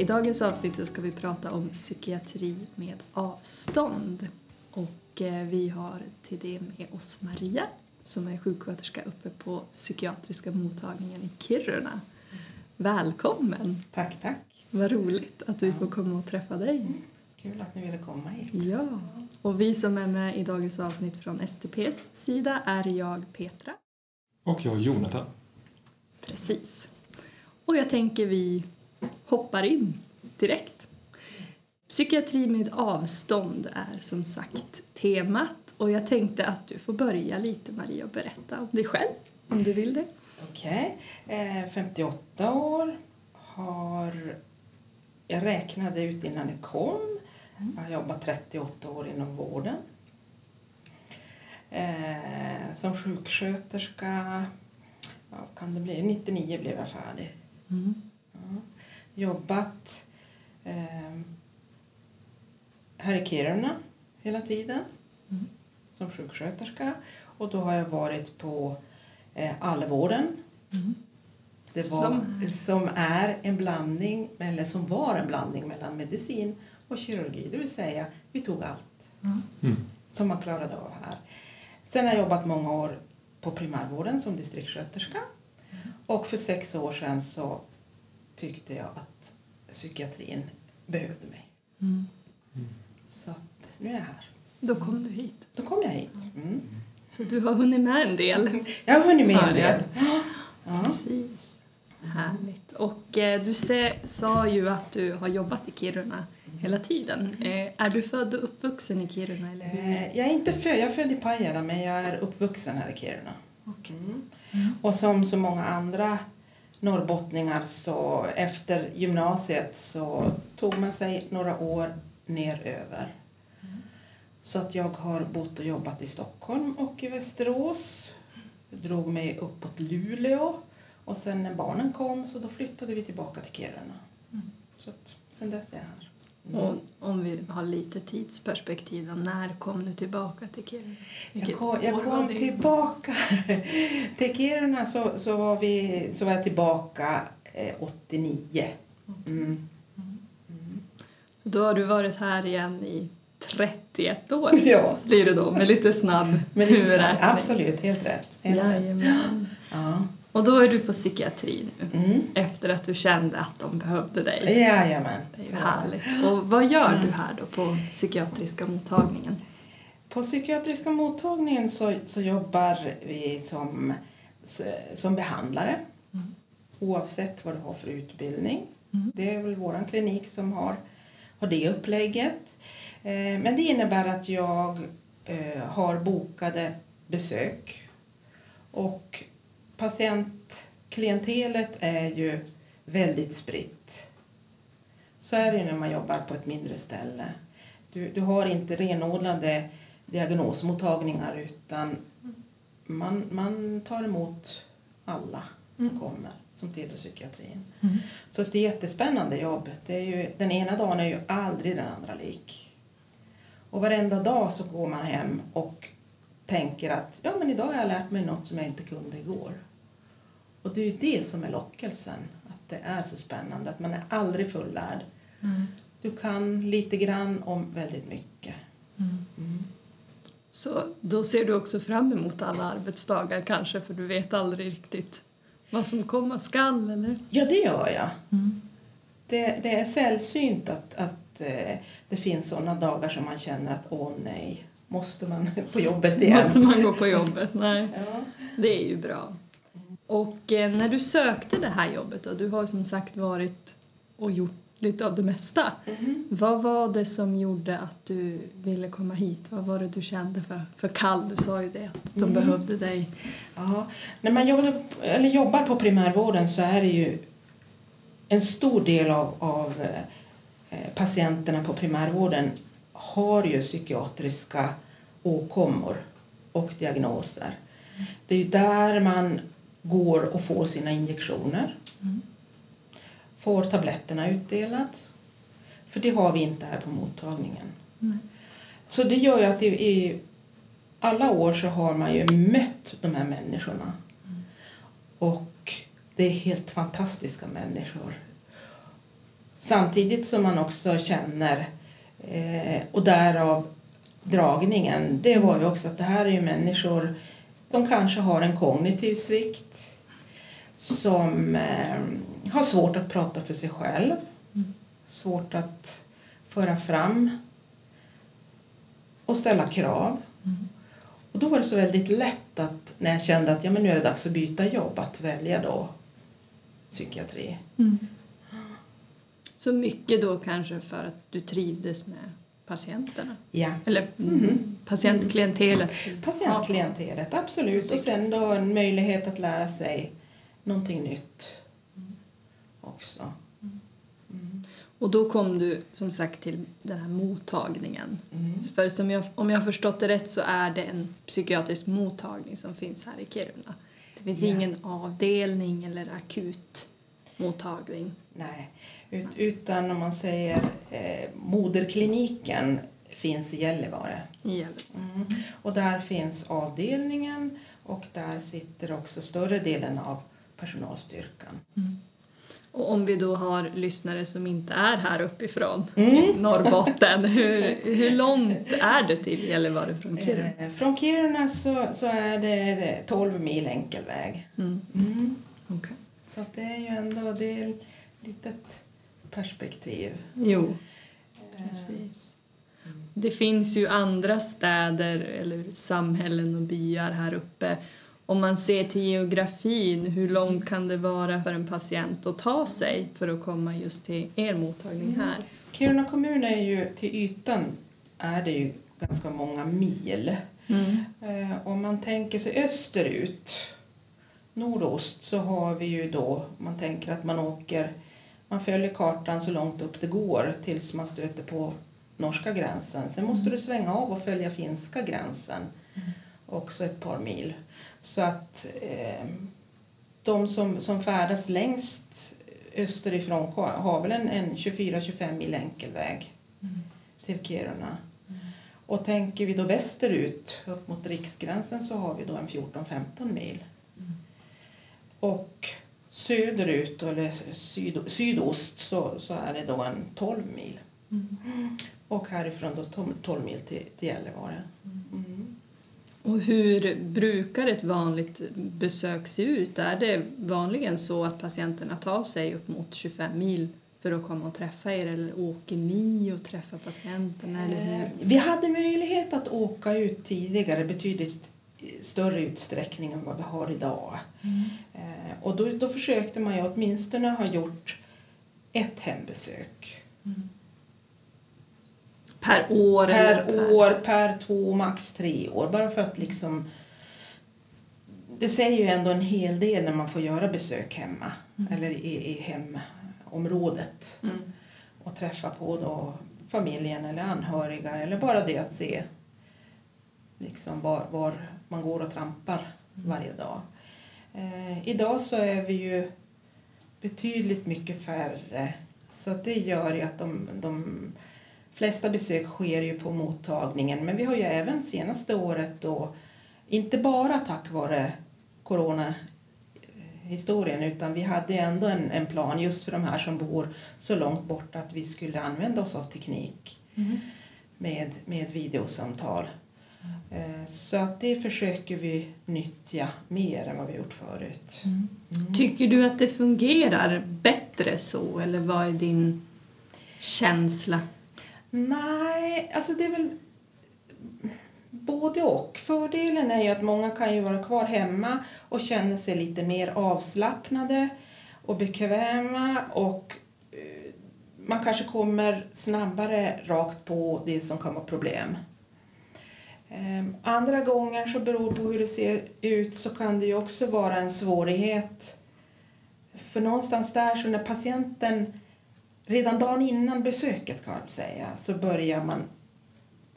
I dagens avsnitt så ska vi prata om psykiatri med avstånd. Och eh, vi har till det med oss Maria som är sjuksköterska uppe på psykiatriska mottagningen i Kiruna. Välkommen! Tack, tack. Vad roligt att vi får komma och träffa dig. Kul att ni ville komma hit. Ja, och vi som är med i dagens avsnitt från STPs sida är jag Petra. Och jag Jonathan. Precis. Och jag tänker vi hoppar in direkt. Psykiatri med avstånd är som sagt temat och jag tänkte att du får börja lite Maria och berätta om dig själv om du vill det. Okej. Eh, 58 år. Har... Jag räknade ut innan jag kom. Jag har jobbat 38 år inom vården. Eh, som sjuksköterska, vad kan det bli? 99 blev jag färdig. Ja. Jobbat eh, här i Kiruna hela tiden Mm. som sjuksköterska. Och då har jag varit på eh, Allvården. Mm. Det var, Som är? som är en blandning, eller som var en blandning mellan medicin och kirurgi. Det vill säga, vi tog allt Mm. som man klarade av här. Sen har jag jobbat många år på primärvården som distriktssköterska. Och för sex år sedan så tyckte jag att psykiatrin behövde mig. Mm. Så att nu är jag här. Då kom du hit. Då kom jag hit. Mm. Så du har hunnit med en del. Jag har hunnit med en del. Ja. Precis. Härligt. Och eh, du se, sa ju att du har jobbat i Kiruna hela tiden. Eh, är du född och uppvuxen i Kiruna? Eller? Eh, Jag är inte född, jag är född i Pajala men jag är uppvuxen här i Kiruna. Okej. Mm. Och som så många andra norrbottningar så efter gymnasiet så tog man sig några år neröver. Så att jag har bott och jobbat i Stockholm och i Västerås. Jag drog mig uppåt Luleå och sen när barnen kom så då flyttade vi tillbaka till Kiruna. Så att sen dess är jag här. Mm. Och om vi har lite tidsperspektiv, när kom du tillbaka till Kiruna? Jag kom, jag kom tillbaka till Kiruna så, så, var vi, så var jag tillbaka eh, 89. Mm. Så då har du varit här igen i 31 år Ja, blir det då, med lite snabb huvudräkning. absolut, helt rätt. Helt rätt. Ja. Och då är du på psykiatri nu, Mm. efter att du kände att de behövde dig. Jajamän. Det är ju härligt. Och vad gör Mm. du här då på psykiatriska mottagningen? På psykiatriska mottagningen så, så jobbar vi som, som behandlare Mm. oavsett vad du har för utbildning. Mm. Det är väl vår klinik som har, har det upplägget. Eh, men det innebär att jag eh, har bokade besök och patientklientelet är ju väldigt spritt. Så är det när man jobbar på ett mindre ställe. Du, du har inte renodlade diagnosmottagningar utan man, man tar emot alla som Mm. kommer som tillhör psykiatrin. Mm. Så det är ett jättespännande jobb. Det är ju, den ena dagen är ju aldrig den andra lik. Och varenda dag så går man hem och tänker att ja, men idag har jag lärt mig något som jag inte kunde igår. Och det är ju det som är lockelsen, att det är så spännande, att man är aldrig fullärd. Mm. Du kan lite grann om väldigt mycket. Mm. Mm. Så då ser du också fram emot alla arbetsdagar kanske för du vet aldrig riktigt vad som komma skall eller? Ja, det gör jag. Mm. Det, det är sällsynt att, att eh, det finns sådana dagar som man känner att åh nej, måste man på jobbet igen? Måste man gå på jobbet? Nej, Ja. det är ju bra. Och eh, när du sökte det här jobbet då, du har som sagt varit och gjort lite av det mesta. Mhm. Vad var det som gjorde att du ville komma hit? Vad var det du kände för, för kall? Du sa ju det, att de Mm. behövde dig. Ja, när man jobbar, eller jobbar på primärvården så är det ju en stor del av, av eh, patienterna på primärvården har ju psykiatriska åkommor och diagnoser. Det är ju där man går och får sina injektioner. Mm. Får tabletterna utdelat. För det har vi inte här på mottagningen. Nej. Så det gör ju att i, alla år så har man ju mött de här människorna. Och det är helt fantastiska människor. Samtidigt som man också känner, eh, och därav dragningen, det var ju också att det här är ju människor som kanske har en kognitiv svikt, som eh, har svårt att prata för sig själv, svårt att föra fram och ställa krav. Och då var det så väldigt lätt att när jag kände att ja, men nu är det dags att byta jobb, att välja då psykiatri. Så mycket då kanske för att du trivdes med patienterna? Ja. Eller Mhm. patientklientelet? Patientklientelet, absolut. Och sen då en möjlighet att lära sig någonting nytt också. Mm. Och då kom du som sagt till den här mottagningen. Mm. För som jag, om jag har förstått det rätt så är det en psykiatrisk mottagning som finns här i Kiruna. Det finns Ja. ingen avdelning eller akut mottagning. Nej, Ut, utan om man säger eh, moderkliniken finns i Gällivare. i Gällivare. Mm. Och där finns avdelningen och där sitter också större delen av personalstyrkan. Och om vi då har lyssnare som inte är här uppifrån Mm. Norrbotten, hur, hur långt är det till Gällivare från Kiruna? Eh, från Kiruna så, så är det 12 mil enkel väg. Mm. Mm. okej. Så att det är ju ändå det är litet perspektiv. Jo, precis. Det finns ju andra städer eller samhällen och byar här uppe. Om man ser till geografin, hur långt kan det vara för en patient att ta sig för att komma just till er mottagning här? Kiruna kommun är ju till ytan är det ju ganska många mil. Mm. Eh, om man tänker sig österut, nordost, så har vi ju då, man tänker att man åker, man följer kartan så långt upp det går tills man stöter på norska gränsen. Sen måste du svänga av och följa finska gränsen, också ett par mil. Så att eh, de som, som färdas längst österifrån har väl en, en 24-25 mil enkel väg till Kiruna. Och tänker vi då västerut, upp mot riksgränsen, så har vi då en 14-15 mil. Och söderut, eller syd, sydost, så, så är det då en 12 mil. Och härifrån då 12 12 mil till, till Gällivare. Mm. Och hur brukar ett vanligt besök se ut? Är det vanligen så att patienterna tar sig upp mot 25 mil för att komma och träffa er eller åker ni och träffar patienterna? Eller hur? Eh, Vi hade möjlighet att åka ut tidigare betydligt större utsträckning än vad vi har idag. Eh, Och då, då försökte man ju åtminstone ha gjort ett hembesök. Per år? eller Per år, per två, max tre år. Bara för att liksom... Det säger ju ändå en hel del när man får göra besök hemma. Eller i, i hemområdet. Mm. Och träffa på då familjen eller anhöriga. Eller bara det att se liksom var, var man går och trampar varje dag. Eh, idag så är vi ju betydligt mycket färre. Så det gör ju att de, de flesta besök sker ju på mottagningen. Men vi har ju även senaste året då, inte bara tack vare coronahistorien, utan vi hade ändå en, en plan just för de här som bor så långt bort att vi skulle använda oss av teknik med, med videosamtal. Eh, Så att det försöker vi nyttja mer än vad vi gjort förut. Mm. Tycker du att det fungerar bättre så eller vad är din känsla? Nej, alltså det är väl både och. Fördelen är ju att många kan ju vara kvar hemma och känna sig lite mer avslappnade och bekväma och eh, man kanske kommer snabbare rakt på det som kan vara problem. Ehm, andra gånger så beror på hur det ser ut så kan det ju också vara en svårighet. För någonstans där så när patienten redan dagen innan besöket kan man säga så börjar man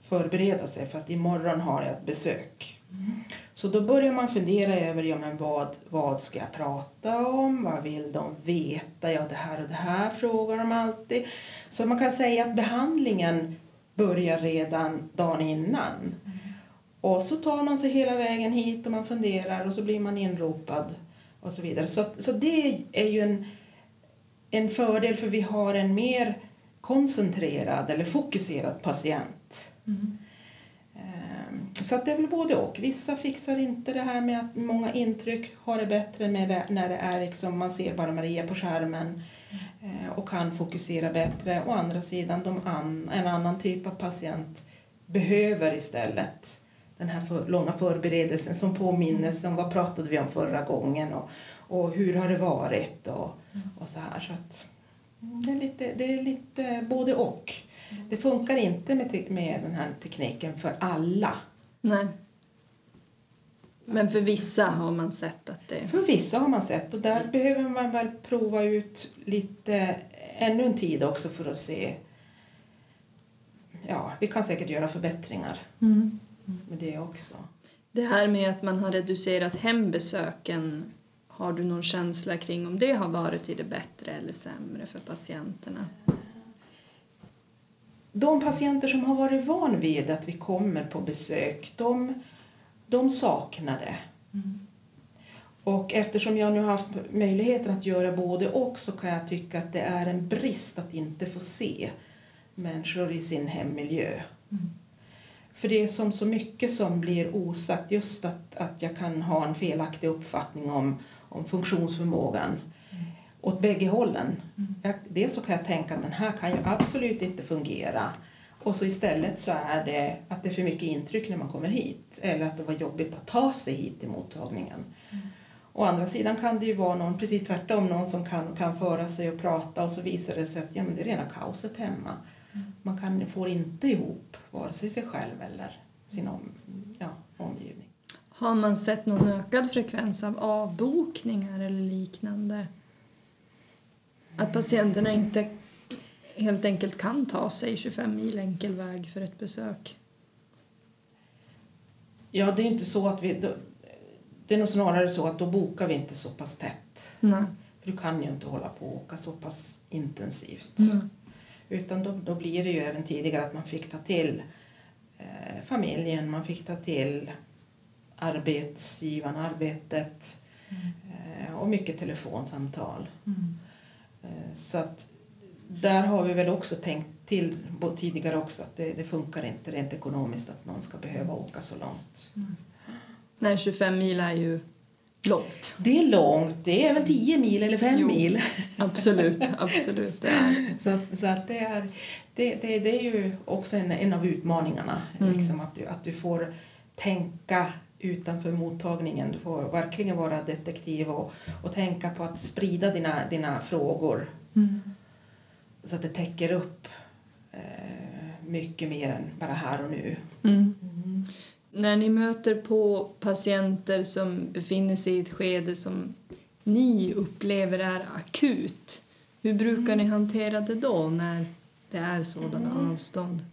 förbereda sig för att imorgon har jag ett besök. Så då börjar man fundera över ja, men vad, vad ska jag prata om, vad vill de veta, ja det här och det här frågar de alltid. Så man kan säga att behandlingen börjar redan dagen innan. Och så tar man sig hela vägen hit och man funderar och så blir man inropad och så vidare. Så, så det är ju en en fördel för vi har en mer koncentrerad eller fokuserad patient. Ehm, Så att det är väl både och. Vissa fixar inte det här med att många intryck har det bättre med det, när det är liksom, man ser bara Maria på skärmen eh, och kan fokusera bättre. Å andra sidan, de an, en annan typ av patient behöver istället den här för, långa förberedelsen som påminnelse om vad pratade vi om förra gången och, och hur har det varit och, och så här. Så att, mm, det, är lite, det är lite både och. Det funkar inte med, te- med den här tekniken för alla. Nej. Men för vissa har man sett att det... För vissa har man sett och där behöver man väl prova ut lite ännu en tid också för att se. Ja, vi kan säkert göra förbättringar Mm. Med det också. Det här med att man har reducerat hembesöken, har du någon känsla kring om det har varit till det bättre eller sämre för patienterna? De patienter som har varit van vid att vi kommer på besök, de, de saknar det. Och eftersom jag nu har haft möjligheten att göra både och så kan jag tycka att det är en brist att inte få se människor i sin hemmiljö. För det är som så mycket som blir osagt, just att, att jag kan ha en felaktig uppfattning om, om funktionsförmågan åt bägge hållen. Jag, dels så kan jag tänka att den här kan ju absolut inte fungera. Och så istället så är det att det är för mycket intryck när man kommer hit. Eller att det var jobbigt att ta sig hit till mottagningen. Å andra sidan kan det ju vara någon precis tvärtom, någon som kan, kan föra sig och prata. Och så visar det sig att ja, men det är rena kaoset hemma. Man kan, får inte ihop vare sig sig själv eller sin om, ja, omgivning. Har man sett någon ökad frekvens av avbokningar eller liknande? Att patienterna inte helt enkelt kan ta sig 25 mil enkel väg för ett besök? Ja, det är inte så att vi... Då, det är nog snarare så att då bokar vi inte så pass tätt. Nej. För du kan ju inte hålla på och åka så pass intensivt. Nej. Utan då, då blir det ju även tidigare att man fick ta till eh, familjen, man fick ta till arbetsgivaren, arbetet eh, och mycket telefonsamtal. Eh, så att där har vi väl också tänkt till tidigare också att det, det funkar inte rent ekonomiskt att någon ska behöva åka så långt. Nej, 25 mil är ju långt. Det är långt, det är även 10 mil eller 5 Jo. mil. Absolut, absolut. Det är. Så, att- så att det, är, det, det, det är ju också en, en av utmaningarna. Mm. Liksom att, du, att du får tänka utanför mottagningen. Du får verkligen vara detektiv och, och tänka på att sprida dina, dina frågor så att det täcker upp eh, mycket mer än bara här och nu. Mm. När ni möter på patienter som befinner sig i ett skede som ni upplever är akut, hur brukar ni hantera det då när det är sådana avstånd?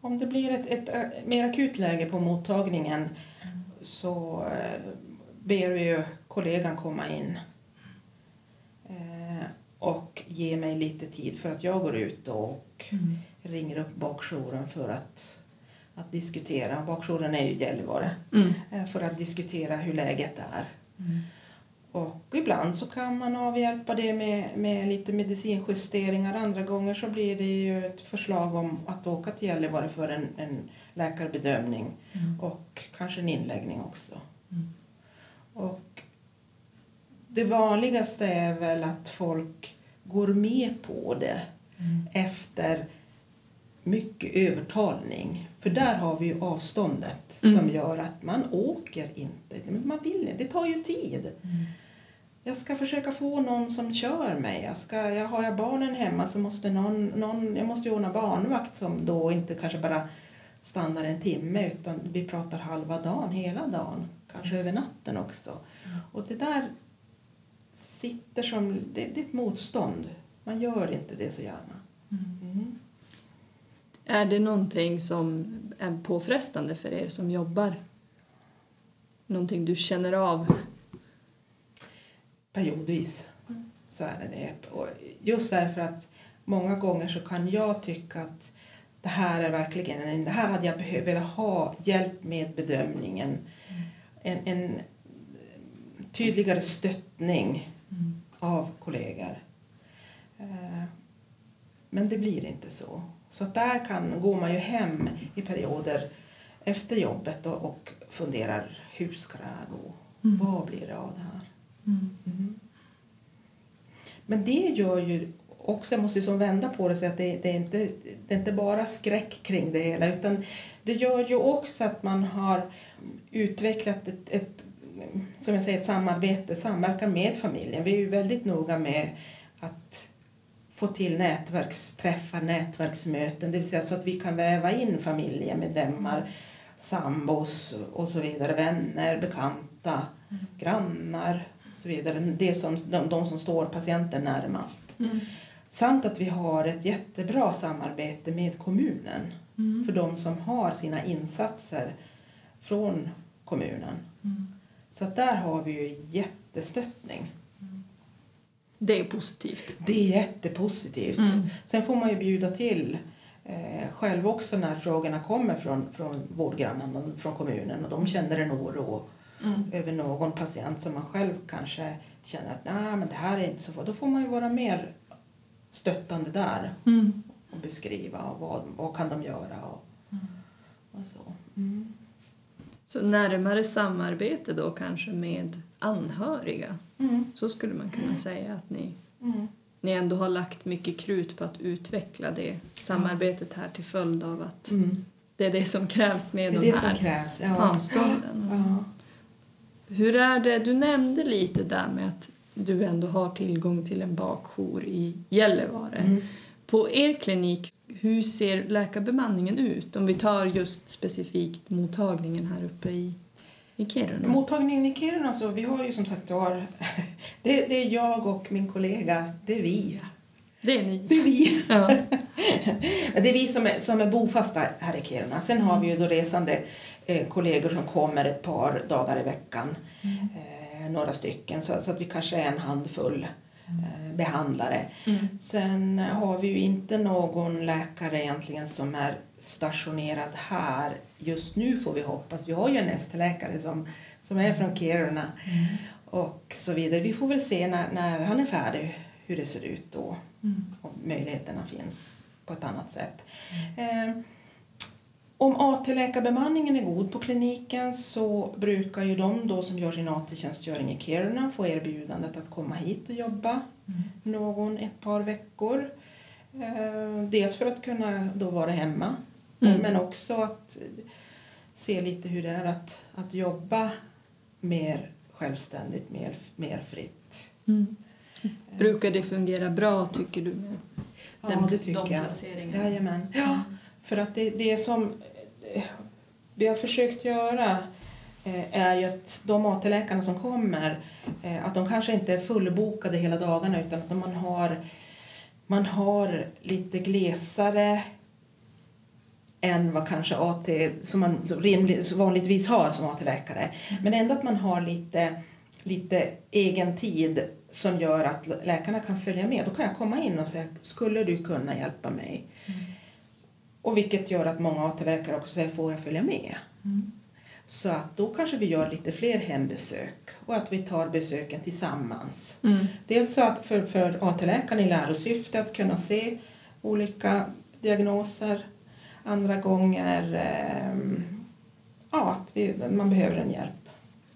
Om det blir ett, ett, eh, mer akut läge på mottagningen så eh, ber vi ju kollegan komma in eh, och ge mig lite tid för att jag går ut och ringer upp bakjouren för att, att diskutera. Bakjouren är ju Gällivare. Mm. eh, för att diskutera hur läget är. Och ibland så kan man avhjälpa det med, med lite medicinjusteringar. Andra gånger så blir det ju ett förslag om att åka till Gällivare för en, en läkarbedömning och kanske en inläggning också. Och det vanligaste är väl att folk går med på det efter mycket övertalning. För där har vi ju avståndet Mm. som gör att man åker inte. Man vill inte. Det tar ju tid. Jag ska försöka få någon som kör mig. Jag ska, jag, har jag barnen hemma så måste någon, någon, jag måste ju ordna barnvakt som då inte kanske bara stannar en timme utan vi pratar halva dagen, hela dagen. Kanske över natten också. Och det där sitter som, det, det är ett motstånd. Man gör inte det så gärna. Mm. Är det någonting som är påfrestande för er som jobbar? Någonting du känner av? periodvis så är det det. Och just därför att många gånger så kan jag tycka att det här är verkligen en, det här hade jag velat ha hjälp med bedömningen. En, en tydligare stöttning av kollegor. Eh, Men det blir inte så. Så att där kan, går man ju hem i perioder efter jobbet och, och funderar hur ska det här gå? Mm. Vad blir det av det här? Mm. Mm. Men det gör ju också, jag måste ju som vända på det säga att det, det, är inte, det är inte bara skräck kring det hela utan det gör ju också att man har utvecklat ett, ett som jag säger, ett samarbete, samverkan med familjen. Vi är ju väldigt noga med att få till nätverksträffar, nätverksmöten, det vill säga så att vi kan väva in familjemedlemmar, sambos och så vidare, vänner, bekanta, grannar och så vidare. Det som, de, de som står patienten närmast. Mm. Samt att vi har ett jättebra samarbete med kommunen Mm. för de som har sina insatser från kommunen. Mm. Så att där har vi ju jättestöttning. Det är positivt. Det är jättepositivt. Mm. Sen får man ju bjuda till eh, själv också när frågorna kommer från, från vårdgrannarna och från kommunen och de känner en oro Mm. över någon patient som man själv kanske känner att Nej, men det här är inte så farligt. Då får man ju vara mer stöttande där Mm. och beskriva och vad, vad kan de göra och, och så. Mm. Så närmare samarbete då kanske med anhöriga. Mm. Så skulle man kunna säga att ni, Mm. ni ändå har lagt mycket krut på att utveckla det samarbetet här till följd av att Mm. det är det som krävs med Det är de det här som krävs. Ja. avstånden. Ja. Hur är det, du nämnde lite där med att du ändå har tillgång till en bakjour i Gällivare. Mm. På er klinik, hur ser läkarbemanningen ut? Om vi tar just specifikt mottagningen här uppe i, i Kiruna. Mottagningen i Kiruna, så vi har ju som sagt var, det, det är jag och min kollega, det är vi. det är ni. Det är vi. Ja. Det är vi som är, som är bofasta här i Kiruna. Sen har vi ju då resande eh, kollegor som kommer ett par dagar i veckan. Eh, några stycken, så, så att vi kanske är en handfull eh, behandlare. Mm. Sen har vi ju inte någon läkare egentligen som är stationerad här just nu får vi hoppas. Vi har ju en ST-läkare som, som är från Kiruna och så vidare. Vi får väl se när, när han är färdig hur det ser ut då Mm. och möjligheterna finns på ett annat sätt. Eh, om AT-läkarbemanningen är god på kliniken så brukar ju de då som gör sin AT-tjänstgöring i Kiruna få erbjudandet att komma hit och jobba någon ett par veckor. Eh, dels för att kunna då vara hemma Mm. men också att se lite hur det är att, att jobba mer självständigt, mer, mer fritt. Mm. Brukar det fungera bra tycker du med Ja, den, det tycker de jag. Jajamän. Ja, för att det, det som eh, vi har försökt göra eh, är ju att de AT-läkarna som kommer, eh, att de kanske inte är fullbokade hela dagarna utan att man har, man har lite glesare än vad kanske AT, som man så rimligt, så vanligtvis har som AT-läkare. Men ändå att man har lite, lite egen tid som gör att läkarna kan följa med. Då kan jag komma in och säga, skulle du kunna hjälpa mig? Och vilket gör att många AT-läkare också säger, får jag följa med? Mm. Så att då kanske vi gör lite fler hembesök och att vi tar besöken tillsammans. Mm. Dels så att för, för AT-läkaren i lärosyfte att kunna se olika diagnoser. Andra gånger ehm, ja, att vi, man behöver en hjälp.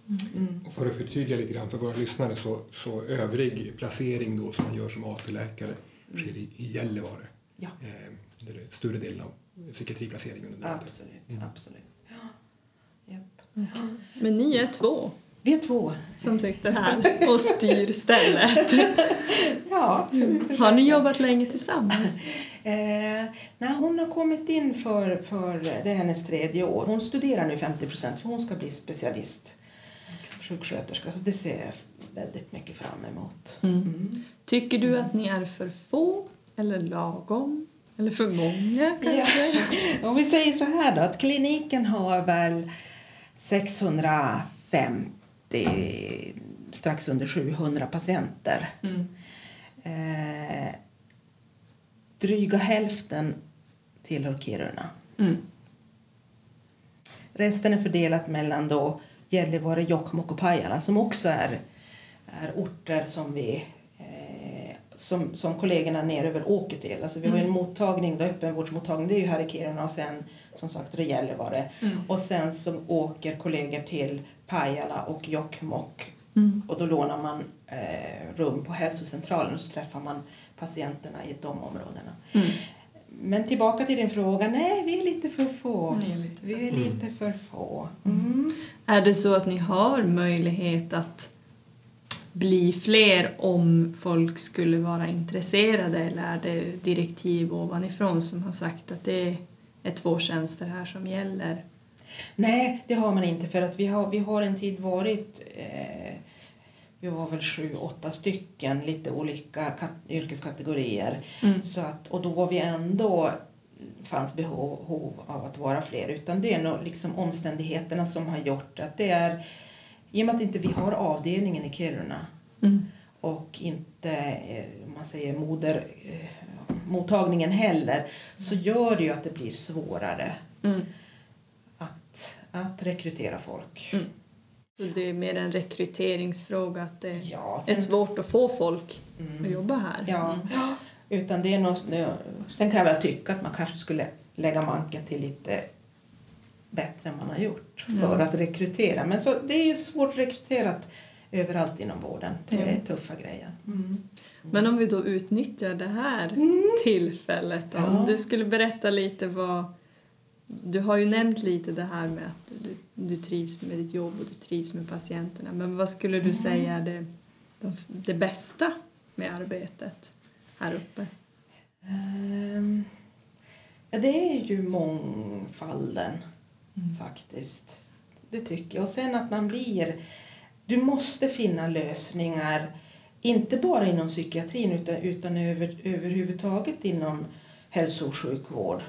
Mm. Och för att förtydliga lite grann för våra lyssnare så, så övrig placering då som man gör som AT-läkare sker i, i Gällivare. Ja, Eh, större delen av psykiatriplaceringen under absolut. Mm. absolut. Ja. Japp. Men ni är två Vi är två. som sitter här och styr stället. Ja, vi Har ni jobbat länge tillsammans? Eh, nej, hon har kommit in för, för det är hennes tredje år. Hon studerar nu 50 procent för hon ska bli specialist sjuksköterska. Så det ser jag väldigt mycket fram emot. Mm. Mm. Tycker du att ni är för få eller lagom? Eller för många kanske? Om vi säger så här då, att kliniken har väl 650, strax under 700 patienter. Mm. Eh, dryga hälften tillhör Kiruna. Mm. Resten är fördelat mellan då Gällivare, Jokkmokk och Pajala som också är, är orter som vi, som, som kollegorna neröver åker till. Alltså vi har en mottagning, då, öppenvårdsmottagning, det är ju här i Kiruna och sen som sagt det Gällivare. Mm. Och sen så åker kollegor till Pajala och Jokkmokk Mm. och då lånar man eh, rum på hälsocentralen och så träffar man patienterna i de områdena. Mm. Men tillbaka till din fråga, nej vi är lite för få. Är lite för Vi är lite för få. Mm. Är det så att ni har möjlighet att bli fler om folk skulle vara intresserade eller är det direktiv ovanifrån som har sagt att det är två tjänster här som gäller? Nej, det har man inte för att vi har, vi har en tid varit eh, vi var väl sju, åtta stycken, lite olika kat- yrkeskategorier. Mm. Så att, och då var vi ändå fanns behov, behov av att vara fler. Utan det är nog liksom omständigheterna som har gjort att det är i och med att inte vi har avdelningen i Kiruna Mm. och inte eh, man säger moder, eh, mottagningen heller så gör det ju att det blir svårare Mm. att, att rekrytera folk. Mm. Så det är mer en rekryteringsfråga att det Ja, är sen, svårt att få folk att mm, jobba här. ja, Mm. utan det är nog, sen kan jag väl tycka att man kanske skulle lägga manken till lite bättre än man har gjort för Ja. att rekrytera. Men så, det är ju svårt rekryterat överallt inom vården. Det är Mm. tuffa grejer. Mm. Men om vi då utnyttjar det här tillfället. Då. Ja. Om du skulle berätta lite vad... Du har ju nämnt lite det här med att du, du trivs med ditt jobb och du trivs med patienterna. Men vad skulle du Mm. säga är det, det, bästa med arbetet här uppe? Ehm, ja, det är ju mångfalden faktiskt. Det tycker jag. Och sen att man blir... Du måste finna lösningar, inte bara inom psykiatrin utan, utan över, överhuvudtaget inom hälso och sjukvård.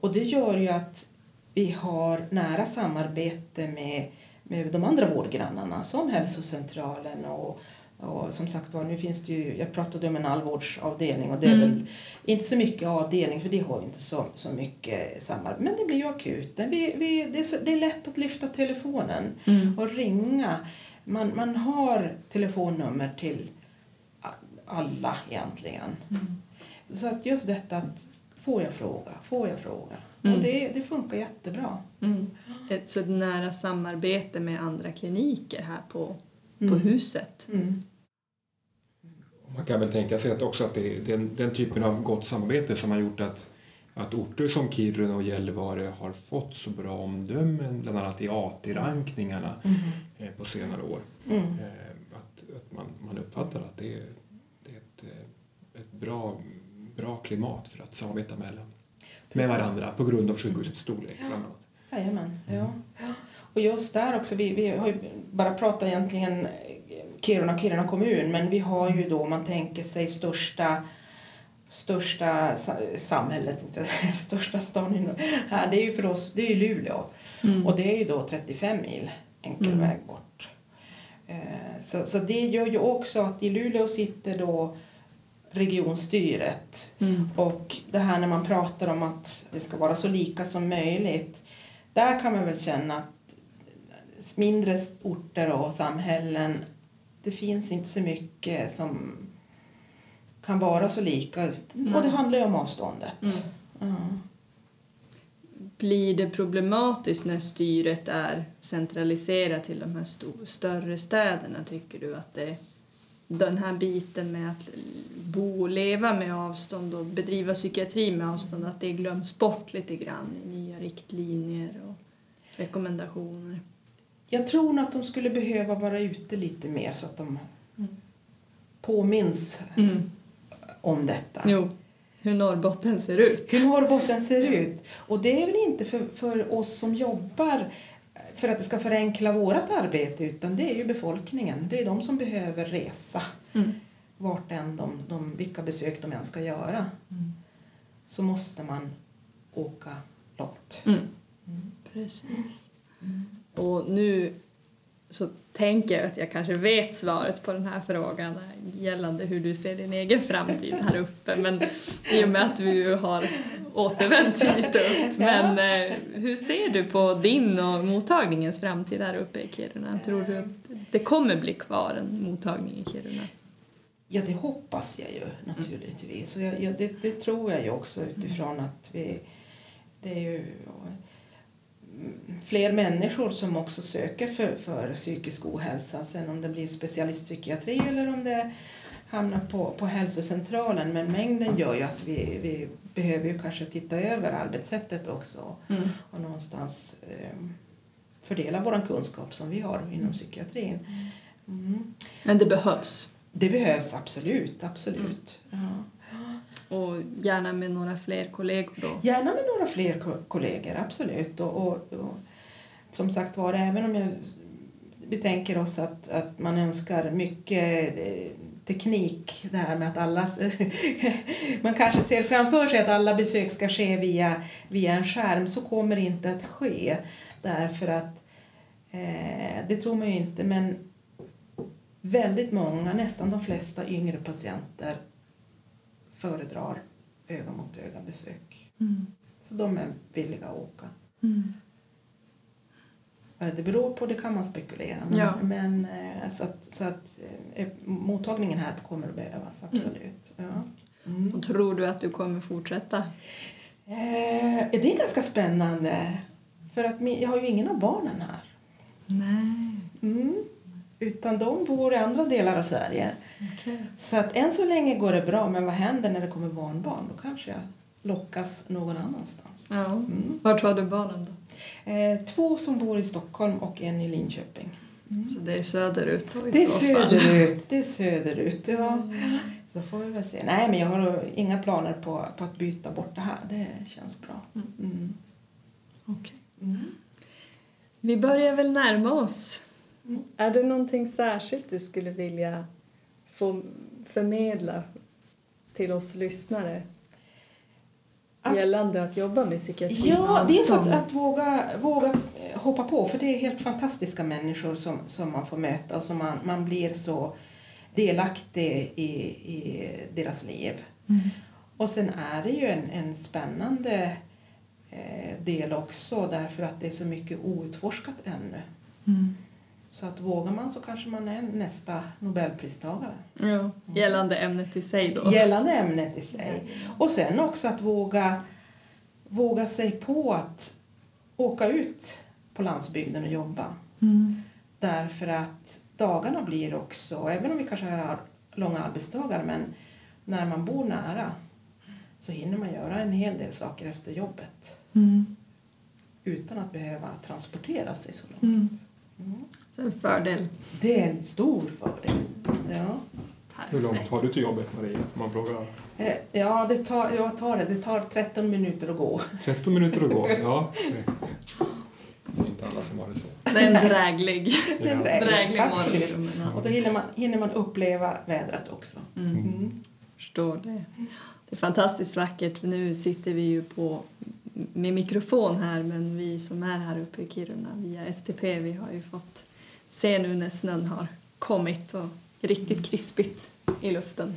Och det gör ju att vi har nära samarbete med, med de andra vårdgrannarna som hälsocentralen och, och som sagt var, nu finns det ju, jag pratade om en allvårdsavdelning och det är Mm. väl inte så mycket avdelning för det har vi inte så, så mycket samarbete. Men det blir ju akut. Vi, vi, det, är så, det är lätt att lyfta telefonen Mm. och ringa. Man, man har telefonnummer till alla egentligen. Mm. Så att just detta att får jag fråga, får jag fråga. Mm. Och det, det funkar jättebra. Mm. Ett så nära samarbete med andra kliniker här på, på Mm. huset. Mm. Man kan väl tänka sig att också att det är den, den typen av gott samarbete som har gjort att, att orter som Kiruna och Gällivare har fått så bra omdömen, bland annat i AT-rankningarna Mm. eh, på senare år. Mm. Eh, att att man, man uppfattar att det är, det är ett, eh, ett bra, bra klimat för att samarbeta mellan, med varandra på grund av sjukhusets storlek. Bland annat. Jajamän, ja. Och just där också, vi, vi har ju bara pratat egentligen Kiruna, Kiruna kommun, men vi har ju då, om man tänker sig största största sa- samhället, inte största stan här, det är ju för oss, det är ju Luleå. Mm. Och det är ju då 35 mil enkel Mm. väg bort. Eh, Så, så det gör ju också att i Luleå sitter då regionstyret Mm. och det här när man pratar om att det ska vara så lika som möjligt. Där kan man väl känna att mindre orter och samhällen, det finns inte så mycket som kan vara så lika. Och det handlar ju om avståndet. Mm. Ja. Blir det problematiskt när styret är centraliserat till de här större städerna? Tycker du att det, den här biten med att bo och leva med avstånd och bedriva psykiatri med avstånd, att det glöms bort lite grann i nya riktlinjer och rekommendationer? Jag tror nog att de skulle behöva vara ute lite mer så att de Mm. påminns Mm. om detta. Jo, hur Norrbotten ser ut. Hur Norrbotten ser ut. Och det är väl inte för, för oss som jobbar för att det ska förenkla vårt arbete utan det är ju befolkningen. Det är de som behöver resa Mm. vart än de, de, vilka besök de än ska göra. Mm. Så måste man åka långt. Mm. Precis. Och nu så tänker jag att jag kanske vet svaret på den här frågan gällande hur du ser din egen framtid här uppe. Men i och med att du har återvänt hit upp. Men eh, hur ser du på din och mottagningens framtid här uppe i Kiruna? Tror du att det kommer bli kvar en mottagning i Kiruna? Ja, det hoppas jag ju naturligtvis. Och jag, jag, det, det tror jag ju också utifrån att vi... Det är ju fler människor som också söker för, för psykisk ohälsa. Sen om det blir specialistpsykiatri eller om det hamnar på, på hälsocentralen. Men mängden gör ju att vi, vi behöver ju kanske titta över arbetssättet också Mm. och någonstans eh, fördela vår kunskap som vi har inom psykiatrin. Mm. Men det behövs. Det behövs absolut, absolut. Ja. Och gärna med några fler kollegor då. Gärna med några fler ko- kollegor, absolut. Och, och, och, som sagt var, även om jag, vi tänker oss att, att man önskar mycket eh, teknik, det här med att alla... man kanske ser framför sig att alla besök ska ske via, via en skärm, så kommer det inte att ske. Därför att, eh, det tror man ju inte, men väldigt många, nästan de flesta yngre patienter föredrar öga mot öga besök. Mm. Så de är villiga att åka. Mm. Vad det beror på det kan man spekulera men, Ja. men eh, så att, så att eh, mottagningen här kommer att behövas, absolut. Ja. Mm. Och tror du att du kommer fortsätta? Eh, det är ganska spännande för att jag har ju ingen av barnen här. Nej. Mm. Utan de bor i andra delar av Sverige. Okay. Så att än så länge går det bra men vad händer när det kommer barnbarn? Då kanske jag lockas någon annanstans. Ja. Mm. Vart har du barnen då? Eh, två som bor i Stockholm och en i Linköping. Så det är söderut då Det är söderut, det är söderut. Ja. Så får vi väl se. Nej, men jag har inga planer på, på att byta bort det här. Det känns bra. Mm. Okej. Mm. Vi börjar väl närma oss. Mm. Är det någonting särskilt du skulle vilja få förmedla till oss lyssnare gällande att jobba med psykiatri? Ja, dels att, att våga, våga eh, hoppa på, för det är helt fantastiska människor som, som man får möta och som man, man blir så delaktig i, i deras liv. Mm. Och sen är det ju en, en spännande eh, del också därför att det är så mycket outforskat ännu. Mm. Så att vågar man så kanske man är nästa nobelpristagare. Ja, gällande ämnet i sig då. Gällande ämnet i sig. Och sen också att våga, våga sig på att åka ut på landsbygden och jobba. Mm. Därför att dagarna blir också, även om vi kanske har långa arbetsdagar, men när man bor nära så hinner man göra en hel del saker efter jobbet Mm. utan att behöva transportera sig så långt. Mm. Så en fördel. Det är en stor fördel. Ja. Hur långt har du till jobbet, Maria? Får man fråga? Eh, Ja, det tar, jag tar det. Det tar 13 minuter att gå. 13 minuter att gå? Ja. Det är inte alla som har det så. Det är en dräglig, Det är dräglig absolut. morgon. Och då hinner man, hinner man uppleva vädret också. Mm. Mm. Förstår det. Det är fantastiskt vackert. Nu sitter vi ju på med mikrofon här men vi som är här uppe i Kiruna via STP vi har ju fått se nu när snön har kommit och riktigt krispigt i luften.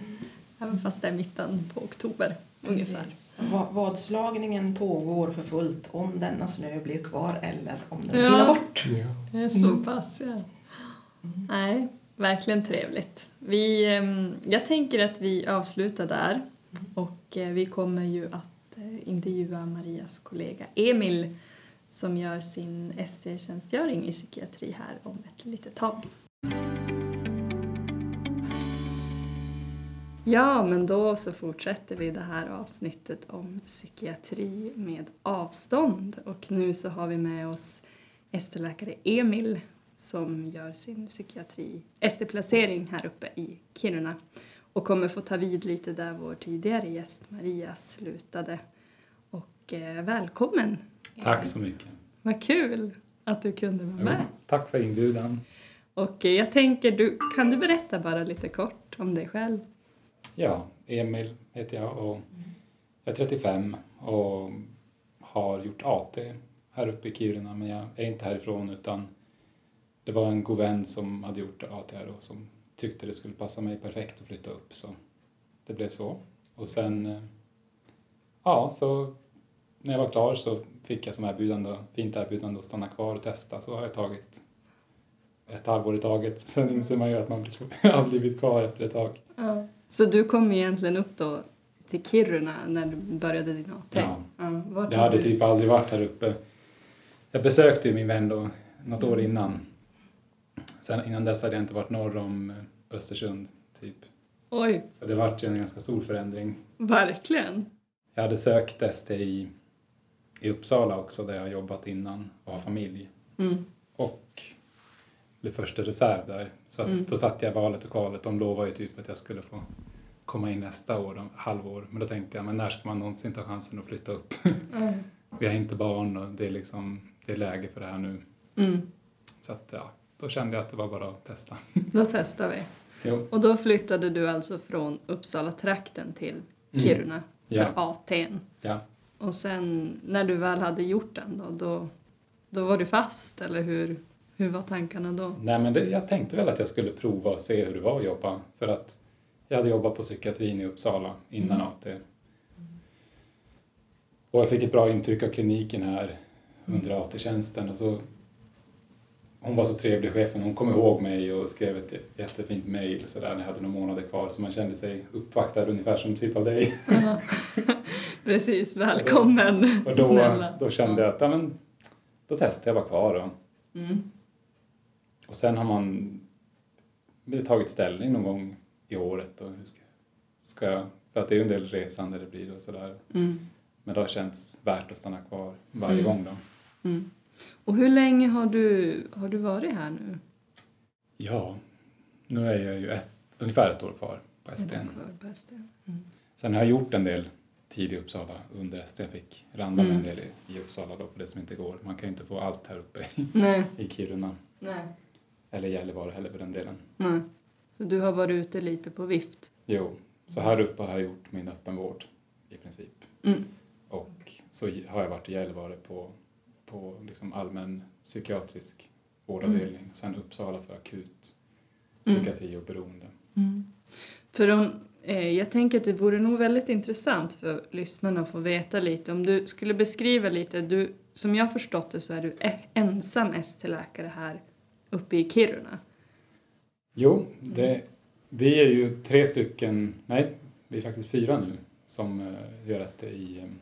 Även fast det är mitten på oktober ungefär. Precis. Vadslagningen pågår för fullt om denna snö blir kvar eller om den Ja. trillar bort. Ja. Det är så pass ja. Nej, verkligen trevligt. Vi, ehm, jag tänker att vi avslutar där och eh, vi kommer ju att eh, intervjua Marias kollega Emil som gör sin ST-tjänstgöring i psykiatri här om ett litet tag. Ja, men då så fortsätter vi det här avsnittet om psykiatri med avstånd och nu så har vi med oss ST-läkare Emil som gör sin psykiatri ST-placering här uppe i Kiruna och kommer få ta vid lite där vår tidigare gäst Maria slutade. Och eh, välkommen! Tack så mycket. Vad kul att du kunde vara med. Jo, tack för inbjudan. Och eh, jag tänker, du, kan du berätta bara lite kort om dig själv? Ja, Emil heter jag och jag är 35 och har gjort AT här uppe i Kiruna men jag är inte härifrån utan det var en god vän som hade gjort AT här och som tyckte det skulle passa mig perfekt att flytta upp så det blev så. Och sen, eh, ja, så när jag var klar så fick jag som erbjudande, fint erbjudande att stanna kvar och testa så har jag tagit ett halvår i taget. Sen inser man ju att man har blivit kvar efter ett tag. Ja. Så du kom egentligen upp då till Kiruna när du började din AT? Ja. Ja, Jag hade du- typ aldrig varit här uppe. Jag besökte ju min vän då något år innan. Sen innan dess hade jag inte varit norr om Östersund, typ. Oj, Så det vart ju en ganska stor förändring. verkligen. Jag hade sökt ST i, i Uppsala också, där jag har jobbat innan och har familj. Mm. Och blev första reserv där. Så att Mm. då satt jag valet och kvalet. De lovade ju typ att jag skulle få komma in nästa år, halvår. Men då tänkte jag, men när ska man någonsin ta chansen att flytta upp? Mm. Vi har inte barn och det är liksom, det är läge för det här nu. Mm. Så att ja, då kände jag att det var bara att testa. Då testar vi. Jo. Och då flyttade du alltså från Uppsala-trakten till Kiruna Mm. Ja. för AT'n. Ja. Och sen när du väl hade gjort den då, då, då var du fast eller hur, hur var tankarna då? Nej men det, jag tänkte väl att jag skulle prova och se hur det var att jobba. För att jag hade jobbat på psykiatrin i Uppsala innan AT. Och jag fick ett bra intryck av kliniken här under AT-tjänsten. Och så, hon var så trevlig, chefen. Hon kom ihåg mig och skrev ett jättefint mejl när jag hade några månader kvar. Så man kände sig uppvaktad ungefär som typ av dig. Precis, välkommen Och då, snälla. då kände jag att ja, men, då testade jag att vara kvar. Då. Mm. Och sen har man tagit ställning någon gång i året. Och hur ska, ska jag, för att det är ju en del resande det blir och sådär. Mm. Men det har känts värt att stanna kvar varje Mm. gång då. Mm. Och hur länge har du, har du varit här nu? Ja, nu är jag ju ett, ungefär ett år kvar på STN. kvar på ST? Mm. Sen har jag gjort en del tid i Uppsala under STN. Fick randa med en Mm. del i, i Uppsala då på det som inte går. Man kan ju inte få allt här uppe i, Nej, i Kiruna. nej, Eller Gällivare heller för den delen. nej. Så du har varit ute lite på vift? Jo, så här uppe har jag gjort min öppenvård i princip. Mm. Och så har jag varit i Gällivare på, på liksom allmän psykiatrisk vårdavdelning. Sen Uppsala för akut Mm. psykiatri och beroende. Mm. För om, eh, jag tänker att det vore nog väldigt intressant för lyssnarna att få veta lite. Om du skulle beskriva lite, du, som jag förstått det så är du e- ensam ST-läkare här uppe i Kiruna. Jo, det, vi är ju tre stycken, nej, vi är faktiskt fyra nu som uh, gör ST i um,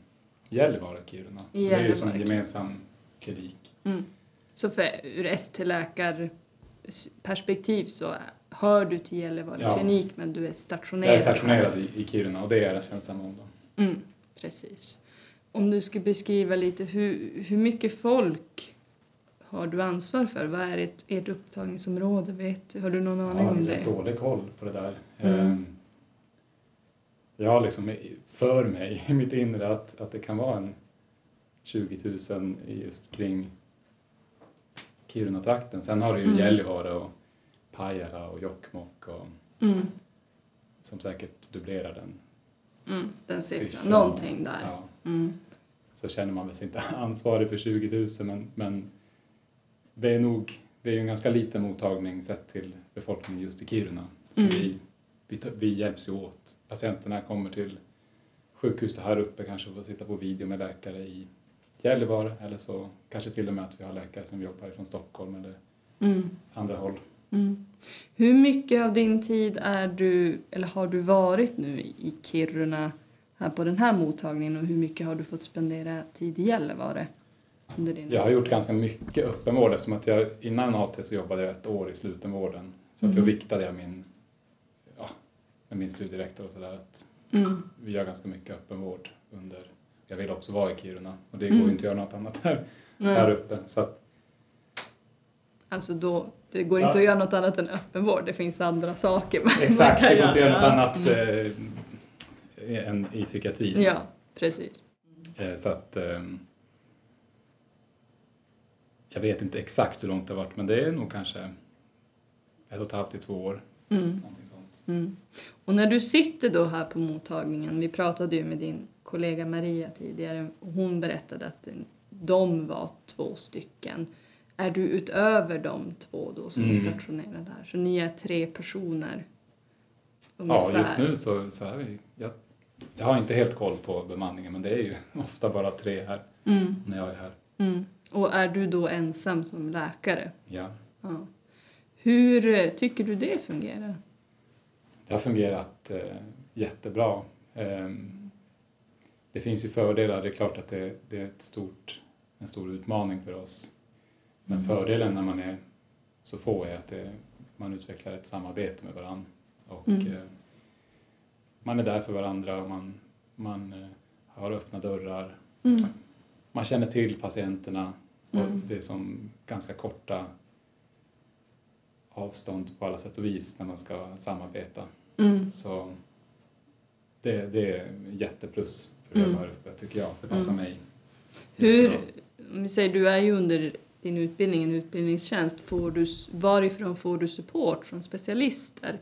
Gällivare, Kiruna. Så det är ju som en Gällivare. gemensam klinik. Mm. Så för, ur ST-läkarperspektiv så hör du till Gällivare Ja. klinik men du är stationerad. Jag är stationerad i, i Kiruna och det är den samma om då. Mm, precis. Om du skulle beskriva lite hur, hur mycket folk har du ansvar för? Vad är ert, ert upptagningsområde? Vet, har du någon Jag aning har om det? dålig koll på det där. Mm. Ehm, Jag har liksom för mig i mitt inre att, att det kan vara en 20 000 i just kring Kiruna-trakten. Sen har du ju Mm. Gällivare och Pajala och Jokkmokk och, Mm, som säkert dubblerar den mm, den siffran. siffran. Någonting där. Ja, Mm, så känner man väl sig inte ansvarig för 20 000 men, men vi är nog, vi är ju en ganska liten mottagning sett till befolkningen just i Kiruna. Så Mm. vi, vi, vi hjälps ju åt. Patienterna kommer till sjukhuset här uppe kanske får sitta på video med läkare i Gällivare eller så kanske till och med att vi har läkare som jobbar från Stockholm eller mm, andra håll. mm. Hur mycket av din tid är du, eller har du varit nu i Kiruna här på den här mottagningen och hur mycket har du fått spendera tid i Gällivare? Under din Jag har gjort ganska mycket öppenvård eftersom att jag innan AT så jobbade jag ett år i slutenvården. Så att då Mm. viktade jag min, ja, med min studierektor och sådär att Mm, vi gör ganska mycket öppenvård under, jag vill också vara i Kiruna och det Mm. går ju inte att göra något annat här, nej. här uppe. Så att, Alltså då, det går Ja. inte att göra något annat än öppenvård. Det finns andra saker man exakt, man det kan går inte att göra något Mm. annat eh, än i psykiatrin. Ja, precis. Eh, så att ehm, jag vet inte exakt hur långt det har varit men det är nog kanske ett och ett halvt till två år. Mm. Sånt. Mm. Och när du sitter då här på mottagningen, vi pratade ju med din kollega Maria tidigare hon berättade att de var två stycken. Är du utöver de två då som är Mm. stationerade här? Så ni är tre personer? Ja, ungefär? just nu så, så är vi, jag, jag har inte helt koll på bemanningen men det är ju ofta bara tre här Mm. när jag är här. Mm. Och är du då ensam som läkare? Ja. Ja. Hur eh, tycker du det fungerar? Det har fungerat eh, jättebra. Ehm, det finns ju fördelar. Det är klart att det, det är ett stort, en stor utmaning för oss. Men Mm. fördelen när man är så få är att det, man utvecklar ett samarbete med varandra. Och, Mm. eh, man är där för varandra och man, man eh, har öppna dörrar. Mm. Man känner till patienterna och Mm. det är som ganska korta avstånd på alla sätt och vis när man ska samarbeta. Mm. Så det, det är jätteplus att Mm. uppe tycker jag. Det passar Mm. mig. Hur, om vi säger, du är ju under din utbildning, en utbildningstjänst. Får du, varifrån får du support från specialister?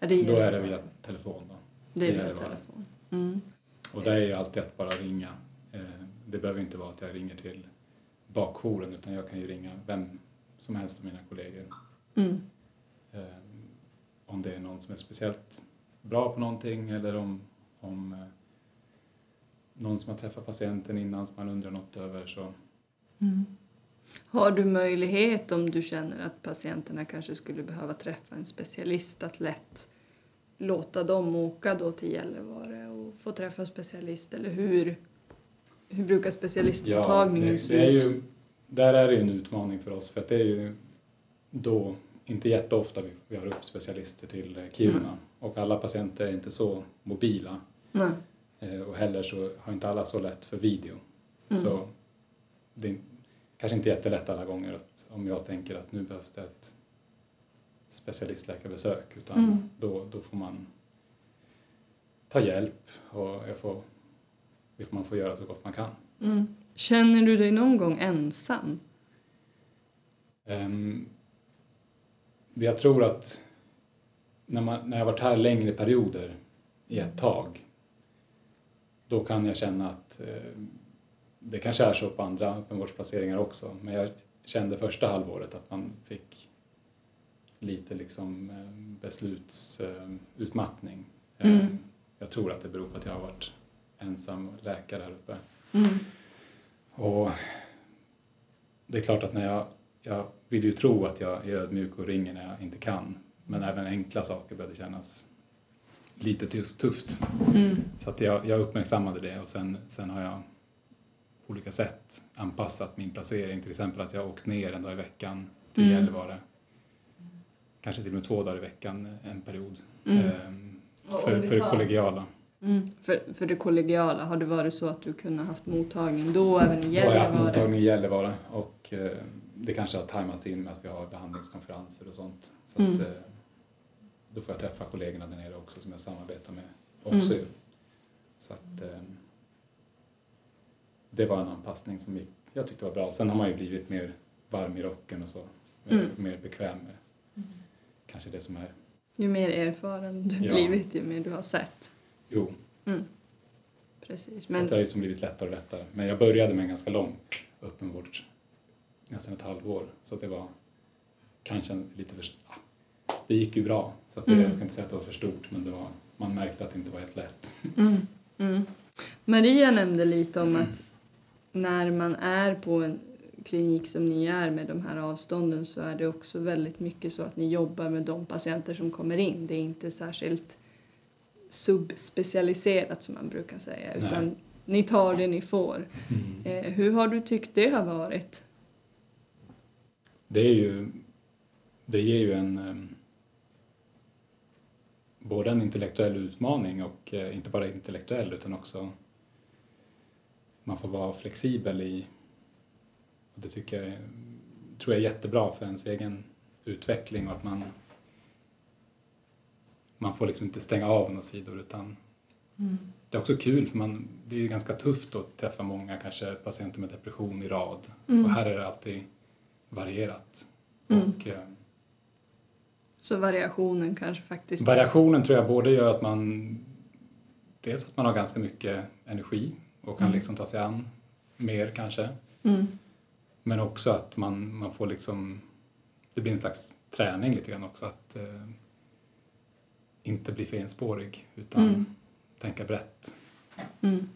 Är det Då är det via telefon. Då. det är via det telefon? Mm. Och det är ju alltid att bara ringa. Eh, Det behöver inte vara att jag ringer till bakjouren utan jag kan ju ringa vem som helst av mina kollegor. Mm. Eh, Om det är någon som är speciellt bra på någonting eller om, om eh, någon som har träffat patienten innan som man undrar något över så Mm. Har du möjlighet om du känner att patienterna kanske skulle behöva träffa en specialist att lätt låta dem åka då till Gällivare och få träffa specialist eller hur, hur brukar specialistmottagningen det, se ut? ju, Där är det ju en utmaning för oss för att det är ju då inte jätteofta vi, vi har upp specialister till eh, Kiruna Mm. och alla patienter är inte så mobila Nej. Eh, och heller så har inte alla så lätt för video. Mm. Så det är kanske inte jättelätt alla gånger att om jag tänker att nu behövs det ett specialistläkarbesök utan Mm. då, då får man ta hjälp och jag får, man får göra så gott man kan. Mm. Känner du dig någon gång ensam? Um, jag tror att när, man, när jag varit här längre perioder i ett tag då kan jag känna att eh, det kanske är så på andra öppenvårdsplaceringar också men jag kände första halvåret att man fick lite liksom eh, beslutsutmattning. Eh, Mm. Jag tror att det beror på att jag har varit ensam läkare här uppe. Mm. Och det är klart att när jag, jag vill ju tro att jag är ödmjuk och ringer när jag inte kan. Men även enkla saker började kännas lite tuff- tufft. Mm. Så att jag, jag uppmärksammade det och sen, sen har jag på olika sätt anpassat min placering. Till exempel att jag åkt ner en dag i veckan till Mm. Gällivare. Kanske till och med två dagar i veckan en period. Mm. Ehm, för, för det kollegiala. Mm. För, för det kollegiala, har det varit så att du kunnat haft mottagning då även i Då har jag haft Gällivare? mottagning i Gällivare och eh, det kanske har tajmats in med att vi har behandlingskonferenser och sånt. Så att, Mm. eh, då får jag träffa kollegorna där nere också som jag samarbetar med också. Mm. Så att eh, det var en anpassning som gick, jag tyckte var bra. Sen har man ju blivit mer varm i rocken och så. Mm. mer bekväm med kanske det som är, Ju mer erfaren du Ja. blivit, ju mer du har sett. jo, Precis. så Men, att det har ju som blivit lättare och lättare. Men jag började med en ganska lång öppenvård, nästan ett halvår. Så det var kanske lite för... Ah, det gick ju bra. Så att det, Mm. jag ska inte säga att det var för stort, men det var, man märkte att det inte var helt lätt. mm, mm. Maria nämnde lite om att när man är på en klinik som ni är med de här avstånden så är det också väldigt mycket så att ni jobbar med de patienter som kommer in. Det är inte särskilt subspecialiserat som man brukar säga Nej. utan ni tar det ni får. Eh, hur har du tyckt det har varit? Det är ju... Det ger ju en... både en intellektuell utmaning och eh, inte bara intellektuell utan också man får vara flexibel i och det tycker jag tror jag är jättebra för ens egen utveckling och att man man får liksom inte stänga av några sidor utan det är också kul för man, det är ju ganska tufft att träffa många kanske patienter med depression i rad Mm. och här är det alltid varierat. Mm. Och, eh, Så variationen kanske faktiskt... variationen tror jag både gör att man dels att man har ganska mycket energi och kan Mm. liksom ta sig an mer kanske Mm. men också att man, man får liksom det blir en slags träning lite grann också att eh, inte bli för enspårig utan Mm. tänka brett. Mm.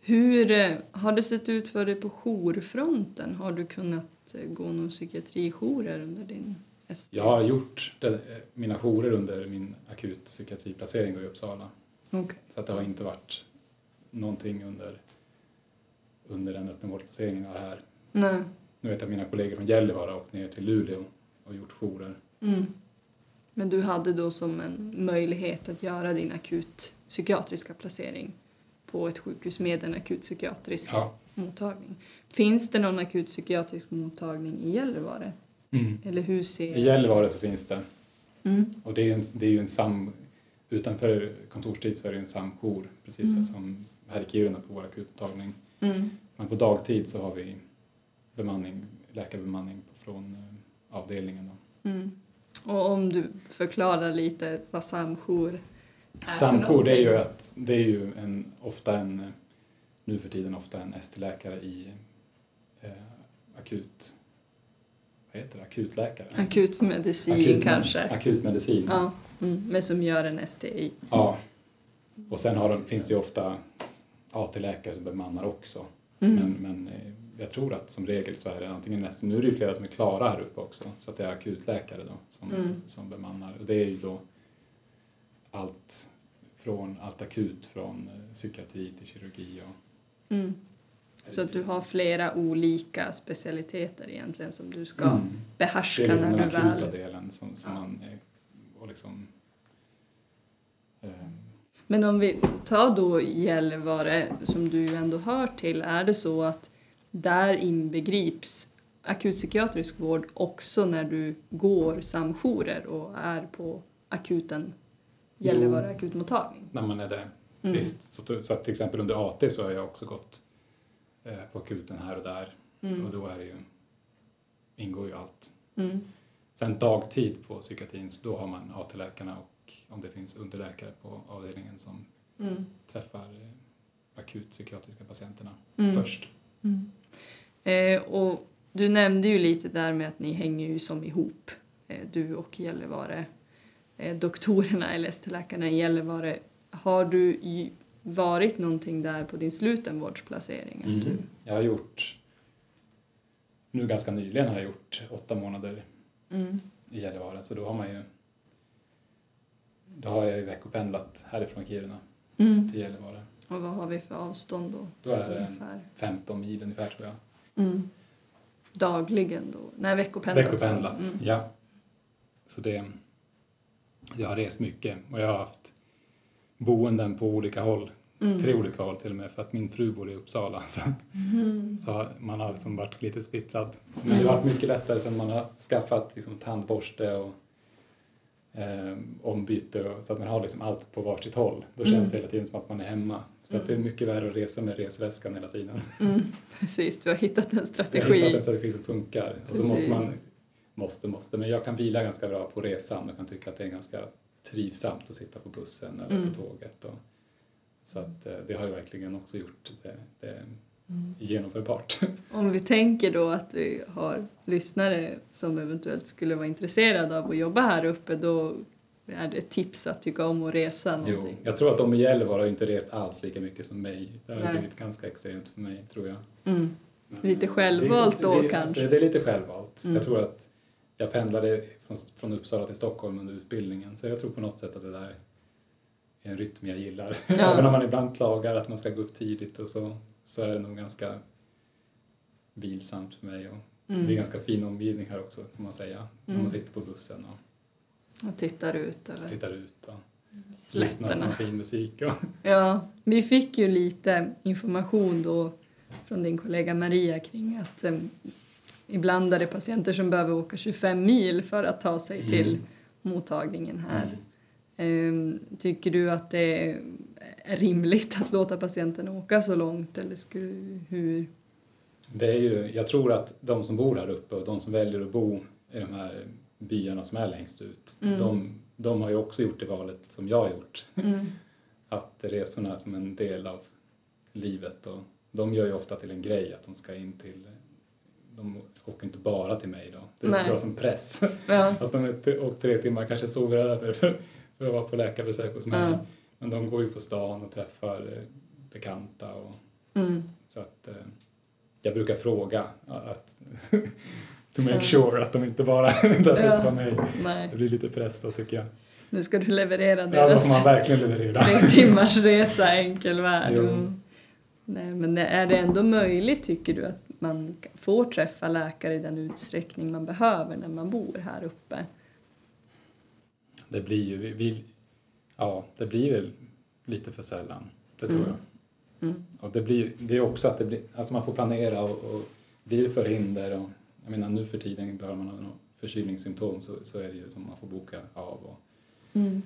Hur eh, har det sett ut för dig på jourfronten? Har du kunnat eh, gå någon psykiatrijourer under din ST? Jag har gjort det, mina jourer under min akutpsykiatriplacering då i Uppsala. Okej. Så att det har inte varit någonting under, under den öppenvårdsplaceringen jag har här. Nej. Nu vet jag att mina kollegor från Gällivare har åkt ner till Luleå och gjort jourer. Mm. Men du hade då som en möjlighet att göra din akut psykiatriska placering på ett sjukhus med en akut psykiatrisk Ja. mottagning. Finns det någon akut psykiatrisk mottagning i Gällivare? Mm. Eller hur ser... I Gällivare så finns det. Mm. Och det är, en, det är ju en sam... Utanför kontorstid så är det en samjour, precis Mm. som här i Kiruna på vår akutmottagning. Mm. Men på dagtid så har vi bemanning, läkarbemanning från eh, avdelningen. Då. Mm. Och om du förklarar lite vad samjour är Samjour, det är ju, att, det är ju en, ofta en, eh, nu för tiden ofta en ST-läkare i eh, akut, vad heter det, akutläkare? Akutmedicin Akut- kanske. Akutmedicin. Ja, mm. men som gör en STI. Ja. Och sen har de, finns det ju ofta AT-läkare som bemannar också. Mm. Men, men eh, jag tror att som regel så är det antingen nästan, nu är det ju flera som är klara här uppe också, så att det är akutläkare då som, Mm. som bemannar. Och det är ju då allt från allt akut från eh, psykiatri till kirurgi och Mm. Så att du har flera olika specialiteter egentligen som du ska Mm. Det behärska är liksom när den du akuta väl... delen som, som Ja. man och liksom eh, Men om vi tar då Gällivare som du ändå hör till, är det så att där inbegrips akutpsykiatrisk vård också när du går samjourer och är på akuten Gällivare akutmottagning? när man är det. Mm. Visst, så, så att till exempel under AT så har jag också gått eh, på akuten här och där och Mm. då är det ju, ingår ju allt. Mm. Sen dagtid på psykiatrin, så då har man AT-läkarna och om det finns underläkare på avdelningen som Mm. träffar eh, akut psykiatriska patienterna Mm. först. Mm. Eh, och du nämnde ju lite där med att ni hänger ju som ihop, eh, du och Gällivare. Eh, doktorerna eller ST-läkarna i Gällivare. Har du varit någonting där på din slutenvårdsplacering? Att du, Jag har gjort, nu ganska nyligen har jag gjort åtta månader mm. i Gällivare så då har man ju då har jag ju veckopendlat härifrån Kiruna Mm. till Gällivare. Och vad har vi för avstånd då? Då är det ungefär? 15 mil ungefär tror jag. Mm. Dagligen då? Nej, veckopendlat. Veckopendlat, Mm. ja. Så det, jag har rest mycket och jag har haft boenden på olika håll, Mm. tre olika håll till och med för att min fru bor i Uppsala så, att- Mm. så har man har liksom varit lite splittrad. Men det har varit mycket lättare sen man har skaffat liksom tandborste och eh, ombyte och, så att man har liksom allt på varsitt håll. Då Mm. känns det hela tiden som att man är hemma. Så att det är mycket värre att resa med resväskan hela tiden. Mm. Precis, du har hittat en Jag har strategi. hittat en strategi som funkar. Och så måste Precis. man, måste, måste, men jag kan vila ganska bra på resan och kan tycka att det är ganska trivsamt att sitta på bussen eller Mm. på tåget. Och, så att eh, det har ju verkligen också gjort det, det Mm. genomförbart. Om vi tänker då att vi har lyssnare som eventuellt skulle vara intresserade av att jobba här uppe då är det ett tips att tycka om att resa jo, någonting. jag tror att de i Gällivare har inte rest alls lika mycket som mig. Det har Nej. blivit ganska extremt för mig, tror jag. Mm. Lite självvalt då, det kanske? Det är lite självvalt. Mm. Jag tror att jag pendlade från, från Uppsala till Stockholm under utbildningen så jag tror på något sätt att det där är en rytm jag gillar. Ja. Även om man ibland klagar att man ska gå upp tidigt och så, så är det nog ganska vilsamt för mig. Och Mm. Det är ganska fin omgivning här också får man säga. När Mm. man sitter på bussen och Och tittar ut över tittar ut och lyssnar på slätterna. fin musik. Och, Ja, vi fick ju lite information då från din kollega Maria kring att um, ibland är det patienter som behöver åka 25 mil för att ta sig Mm. till mottagningen här. Ehm, Tycker du att det är rimligt att låta patienten åka så långt eller skulle, hur? Det är ju, jag tror att de som bor här uppe och de som väljer att bo i de här byarna som är längst ut, Mm. de, de har ju också gjort det valet som jag har gjort. Mm. Att resorna är som en del av livet och de gör ju ofta till en grej att de ska in till, de åker inte bara till mig då. Det Nej. ska vara som press. Ja. Att de åkt tre timmar kanske sover över för, för att vara på läkarbesök hos mig. Ja. Men de går ju på stan och träffar eh, bekanta och Mm. så att eh, jag brukar fråga att to make Ja. sure att de inte bara är där Ja. med. Nej, Det blir lite press då tycker jag. nu ska du leverera Ja, då får man deras verkligen leverera. tre timmars resa enkel värld. Mm. Nej, men är det ändå möjligt, tycker du, att man får träffa läkare i den utsträckning man behöver när man bor här uppe? Det blir ju, vi, vi, ja, det blir väl lite för sällan. Det tror Mm. jag. Mm. Och det blir det är också att det blir, alltså man får planera och, och blir det förhinder och jag menar nu för tiden behöver man ha något förkylningssymptom så, så är det ju som man får boka av och Mm.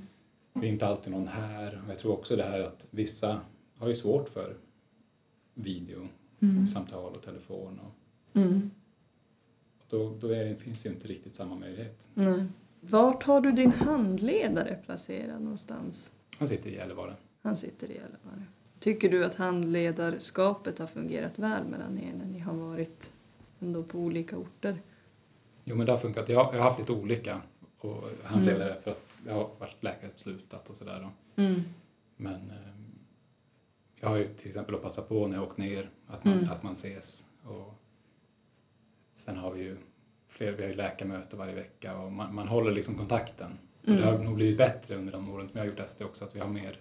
det är inte alltid någon här. Och jag tror också det här att vissa har ju svårt för video, Mm. samtal och telefon och, Mm. och då, då är det, finns ju inte riktigt samma möjlighet. Nej. Vart har du din handledare placerad någonstans? Han sitter i Gällivare. Han sitter i Gällivare. Tycker du att handledarskapet har fungerat väl mellan er när ni har varit ändå på olika orter? Jo men det har funkat. Jag, jag har haft lite olika och handledare för att jag har varit läkarebeslutat och sådär. Mm. Men eh, jag har ju till exempel att passa på när jag åkt ner att man, Mm. att man ses. Och sen har vi ju fler, vi har ju läkarmöte varje vecka och man, man håller liksom kontakten. Och det har Mm. nog blivit bättre under de åren som jag har gjort ST också att vi har mer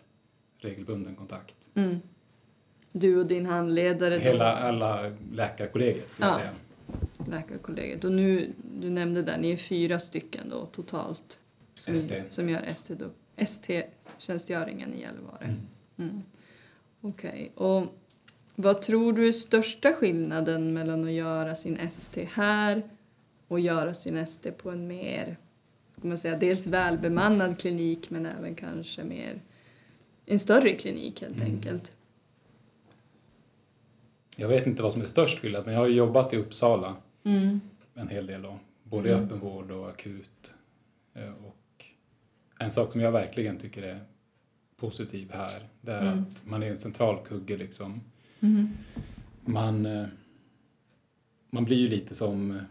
regelbunden kontakt. Mm. Du och din handledare, Hela, alla läkarkollegiet skulle jag Ja. säga. läkarkollegiet. Och nu, du nämnde där, ni är fyra stycken då totalt som, ST. som gör ST ST-tjänstgöringen i Gällivare. Mm. Mm. Okej, och vad tror du är största skillnaden mellan att göra sin ST här och göra sin ST på en mer, ska man säga, dels välbemannad klinik men även kanske mer en större klinik helt Mm. enkelt? Jag vet inte vad som är störst skillnad men jag har ju jobbat i Uppsala Mm. en hel del då. Både i Mm. öppenvård och akut. Eh, Och en sak som jag verkligen tycker är positiv här, det är Mm. att man är en central kugge liksom. Mm. Man, eh, man blir ju lite som eh,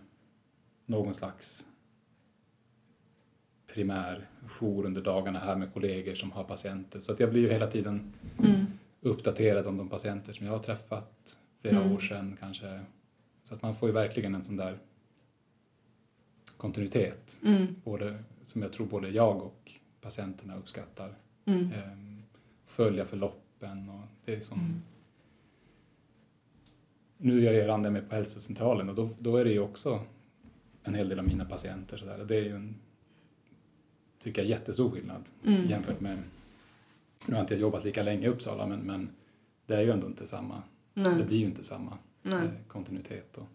någon slags primär jour under dagarna här med kollegor som har patienter. Så att jag blir ju hela tiden Mm. uppdaterad om de patienter som jag har träffat flera Mm. år sedan kanske. Så att man får ju verkligen en sån där kontinuitet, Mm. både, som jag tror både jag och patienterna uppskattar. Mm. Ehm, följa förloppen och det är som... Mm. Nu gör jag Rande med på hälsocentralen och då, då är det ju också en hel del av mina patienter så där. Det är ju en, tycker jag, jättestor skillnad Mm. jämfört med, nu har inte jag jobbat lika länge i Uppsala men, men det är ju ändå inte samma, det Nej. blir ju inte samma Nej. eh, kontinuitet. Och,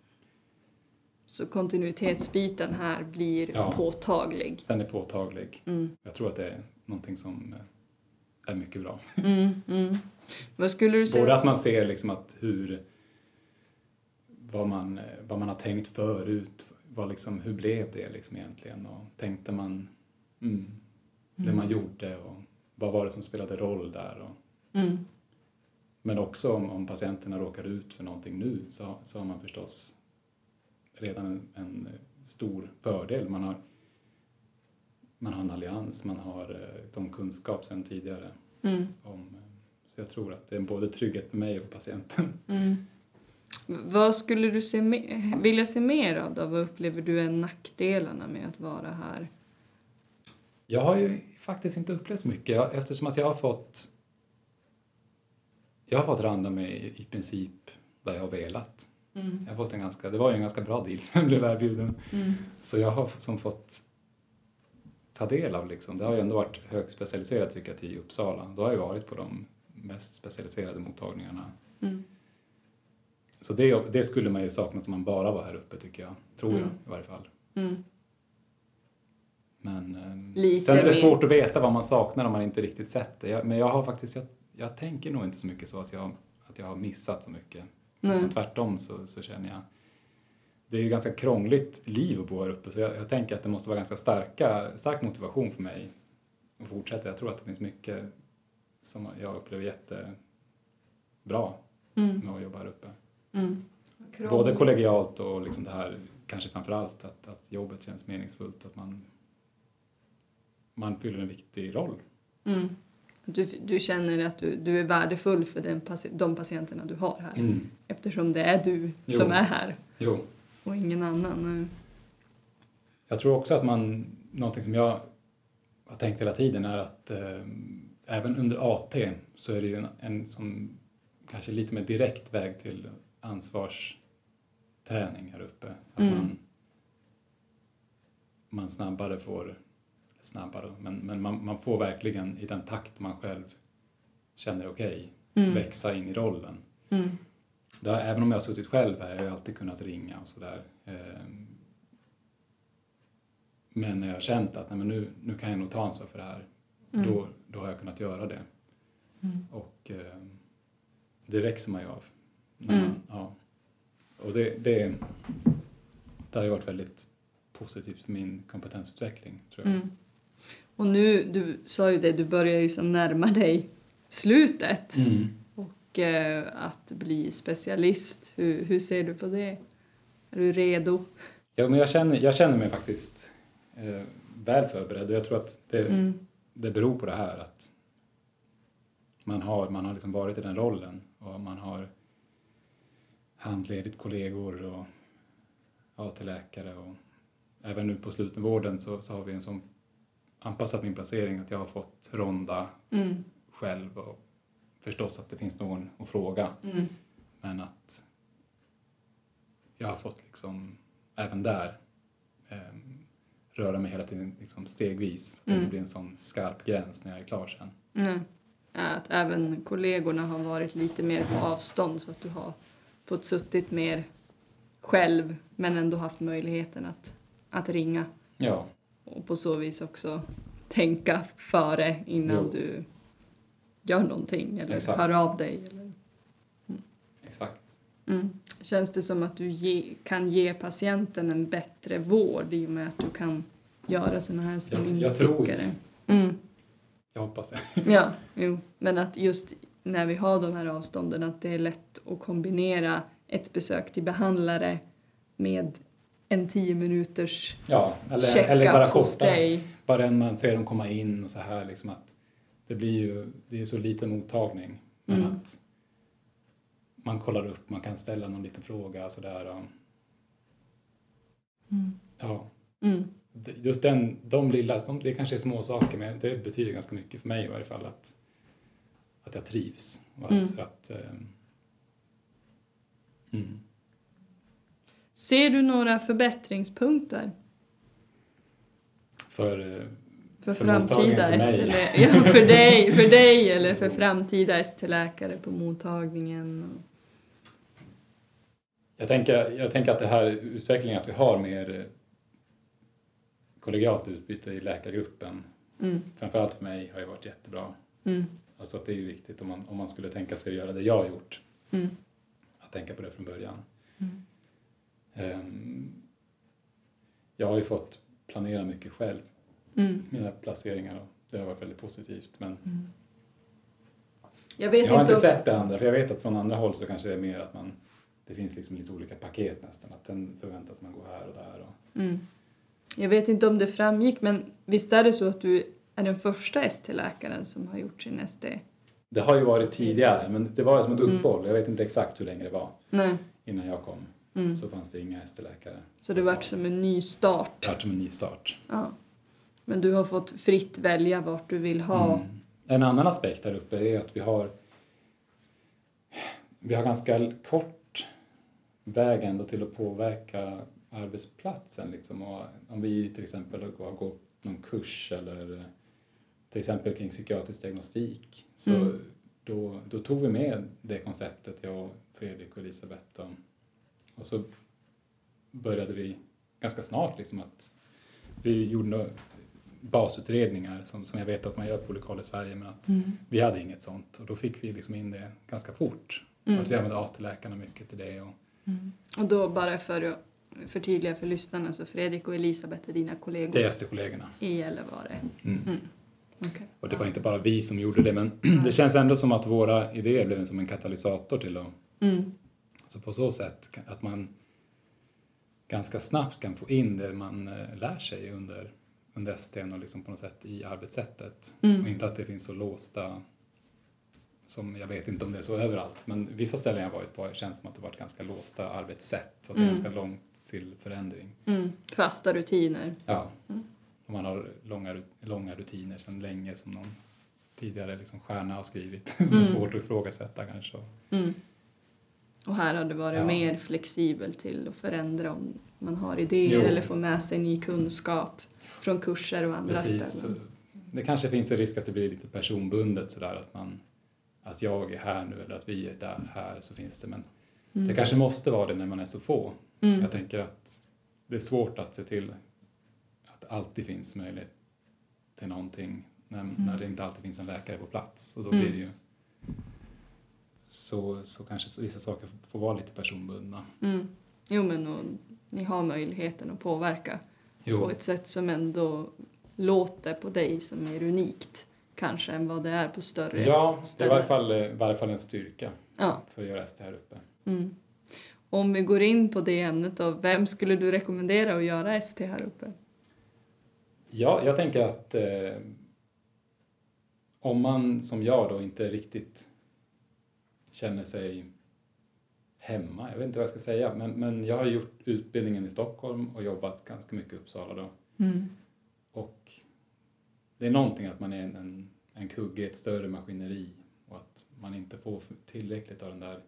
Så kontinuitetsbiten här blir Ja. påtaglig. den är påtaglig. Mm. Jag tror att det är någonting som eh, är mycket bra. Mm. Mm. Vad skulle du säga? Både att man ser liksom att hur, vad man, eh, vad man har tänkt förut, vad liksom, hur blev det liksom egentligen och tänkte man mm, det man gjorde och vad var det som spelade roll där. Och, Mm. men också om, om patienterna råkar ut för någonting nu så, så har man förstås redan en, en stor fördel. Man har, man har en allians, man har eh, de kunskap sedan tidigare Mm. om så jag tror att det är både trygghet för mig och för patienten. Mm. Vad skulle du se me- vilja se mer av då? Vad upplever du är nackdelarna med att vara här? Jag har ju faktiskt inte upplevt så mycket eftersom att jag har fått jag har fått randa mig i princip där jag har velat. Mm. Jag har fått en ganska, det var ju en ganska bra deal som jag blev erbjuden. Mm. Så jag har som fått ta del av liksom, det har ju ändå varit högspecialiserad psykiatri i Uppsala. Då har jag varit på de mest specialiserade mottagningarna. Mm. Så det, det skulle man ju saknat om man bara var här uppe tycker jag. Tror jag Mm. i varje fall. Mm. Men ehm, Lite sen är det svårt att veta vad man saknar om man inte riktigt sett det. Jag, men jag har faktiskt, jag, jag tänker nog inte så mycket så att jag, att jag har missat så mycket. Utan tvärtom så, så känner jag, det är ju ganska krångligt liv att bo här uppe så jag, jag tänker att det måste vara ganska starka, stark motivation för mig att fortsätta. Jag tror att det finns mycket som jag upplever jättebra Mm. med att jobba här uppe. Mm. Både kollegialt och liksom det här, kanske framför allt att, att jobbet känns meningsfullt, att man, man fyller en viktig roll. Mm. Du, du känner att du, du är värdefull för den, de patienterna du har här. Eftersom det är du Jo. som är här Jo, och ingen annan. Jag tror också att man, någonting som jag har tänkt hela tiden är att eh, även under AT så är det ju en, en som kanske lite mer direkt väg till ansvarsträning här uppe. Att Mm. man, man snabbare får, snabbare, men, men man, man får verkligen i den takt man själv känner okej, Mm. växa in i rollen. Mm. Har, även om jag har suttit själv här, jag har jag alltid kunnat ringa och sådär. Ehm, Men när jag har känt att nej, men nu, nu kan jag nog ta ansvar för det här, Mm. då, då har jag kunnat göra det. Mm. Och ehm, det växer man ju av. Mm. ja. Och det, det, det har ju varit väldigt positivt för min kompetensutveckling, tror jag. Mm. Och nu, du sa ju det, du börjar ju som närma dig slutet Mm. och eh, att bli specialist. Hur, hur ser du på det? Är du redo? Ja, men jag känner, jag känner mig faktiskt eh, väl förberedd och jag tror att det, Mm. det beror på det här att man har, man har liksom varit i den rollen och man har handledit kollegor och AT-läkare och även nu på slutenvården så, så har vi en sån anpassat min placering att jag har fått ronda Mm. själv och förstås att det finns någon att fråga Mm. men att jag har fått liksom även där ehm, röra mig hela tiden liksom stegvis. Att det Mm. inte blir en sån skarp gräns när jag är klar sen. Mm. Att även kollegorna har varit lite mer på avstånd så att du har fått suttit mer själv men ändå haft möjligheten att, att ringa Ja, och på så vis också tänka före innan Jo. du gör någonting eller Exakt. hör av dig. Eller. exakt. Mm. Känns det som att du ge, kan ge patienten en bättre vård i och med att du kan göra sådana här små Jag- jag tror instickare? Mm. Jag hoppas det. Ja, jo. Men att just när vi har de här avstånden att det är lätt att kombinera ett besök till behandlare med en tio minuters Ja, eller, eller bara korta. Bara man ser dem komma in och så här liksom att det blir ju, det är så liten mottagning. Men Mm. att man kollar upp, man kan ställa någon liten fråga sådär. och- Mm. Ja, Mm. Just den, de lilla, de, det kanske är små saker men det betyder ganska mycket för mig i varje fall att, att jag trivs. Och att, Mm. att, ehm, mm. Ser du några förbättringspunkter För, eh, för, För framtida mottagningen för mig. ST ja, för, dig, för dig eller för framtida ST-läkare på mottagningen? Jag, tänker, jag tänker att det här utvecklingen att vi har mer eh, kollegialt utbyte i läkargruppen, Mm. framförallt för mig, har ju varit jättebra. Mm. Alltså att det är ju viktigt om man, om man skulle tänka sig att göra det jag har gjort, Mm. att tänka på det från början. Mm. Ehm, jag har ju fått planera mycket själv, Mm. mina placeringar och det har varit väldigt positivt. Men Mm. Jag vet jag har inte om- sett det andra, för jag vet att från andra håll så kanske det är mer att man, det finns liksom lite olika paket nästan, att sen förväntas man gå här och där. Och, Mm. Jag vet inte om det framgick, men visst är det så att du är den första ST-läkaren som har gjort sin ST? det har ju varit tidigare, men det var som ett Mm. uppehåll, jag vet inte exakt hur länge det var Nej. innan jag kom. Mm. Så fanns det inga ST-läkare. Så det vart som en ny start? Det var som en ny start. Ja. Men du har fått fritt välja vart du vill ha? Mm. En annan aspekt där uppe är att vi har vi har ganska kort väg ändå till att påverka arbetsplatsen. Liksom. Och om vi till exempel har gått någon kurs eller till exempel kring psykiatrisk diagnostik så Mm. då, då tog vi med det konceptet, jag, Fredrik och Elisabeth. Och, och så började vi ganska snart liksom att vi gjorde några basutredningar som, som jag vet att man gör på lokal i Sverige men att Mm. vi hade inget sånt och då fick vi liksom in det ganska fort. Mm. Att vi använde AT-läkarna mycket till det. Och, Mm. Och då bara för att förtydliga för lyssnarna så Fredrik och Elisabeth är dina kollegor det är ST-kollegorna. i Gällivare? Mm. Okej. Och det var inte bara vi som gjorde det men det känns ändå som att våra idéer blev som en katalysator till att Mm. Så på så sätt att man ganska snabbt kan få in det man eh, lär sig under, under STn och liksom på något sätt i arbetssättet. Mm. Och inte att det finns så låsta, som jag vet inte om det är så överallt, men vissa ställen jag varit på känns som att det varit ganska låsta arbetssätt och Mm. ganska långt livsstilförändring. Mm. Fasta rutiner. Ja. Mm. Och man har långa, långa rutiner sedan länge som någon tidigare liksom stjärna har skrivit. som Mm. är svårt att ifrågasätta kanske. Mm. Och här har det varit Ja. mer flexibel till att förändra om man har idéer Jo. eller får med sig ny kunskap från kurser och andra Precis. ställen. Det kanske finns en risk att det blir lite personbundet sådär att man att jag är här nu eller att vi är där, här så finns det men Mm. det kanske måste vara det när man är så få. Mm. Jag tänker att det är svårt att se till det alltid finns möjlighet till någonting när, när det inte alltid finns en läkare på plats och då Mm. blir det ju så, så kanske vissa saker får vara lite personbundna. Mm. Jo men och, ni har möjligheten att påverka på ett sätt som ändå låter på dig som mer unikt kanske än vad det är på större Ja, det är i ställen. varje fall, i varje fall en styrka Ja. för att göra ST här uppe. Mm. Om vi går in på det ämnet då, vem skulle du rekommendera att göra ST här uppe? Ja, jag tänker att eh, om man som jag då inte riktigt känner sig hemma, jag vet inte vad jag ska säga, men, men jag har gjort utbildningen i Stockholm och jobbat ganska mycket i Uppsala då. Mm. Och det är någonting att man är en, en, en kugge i ett större maskineri och att man inte får tillräckligt av den där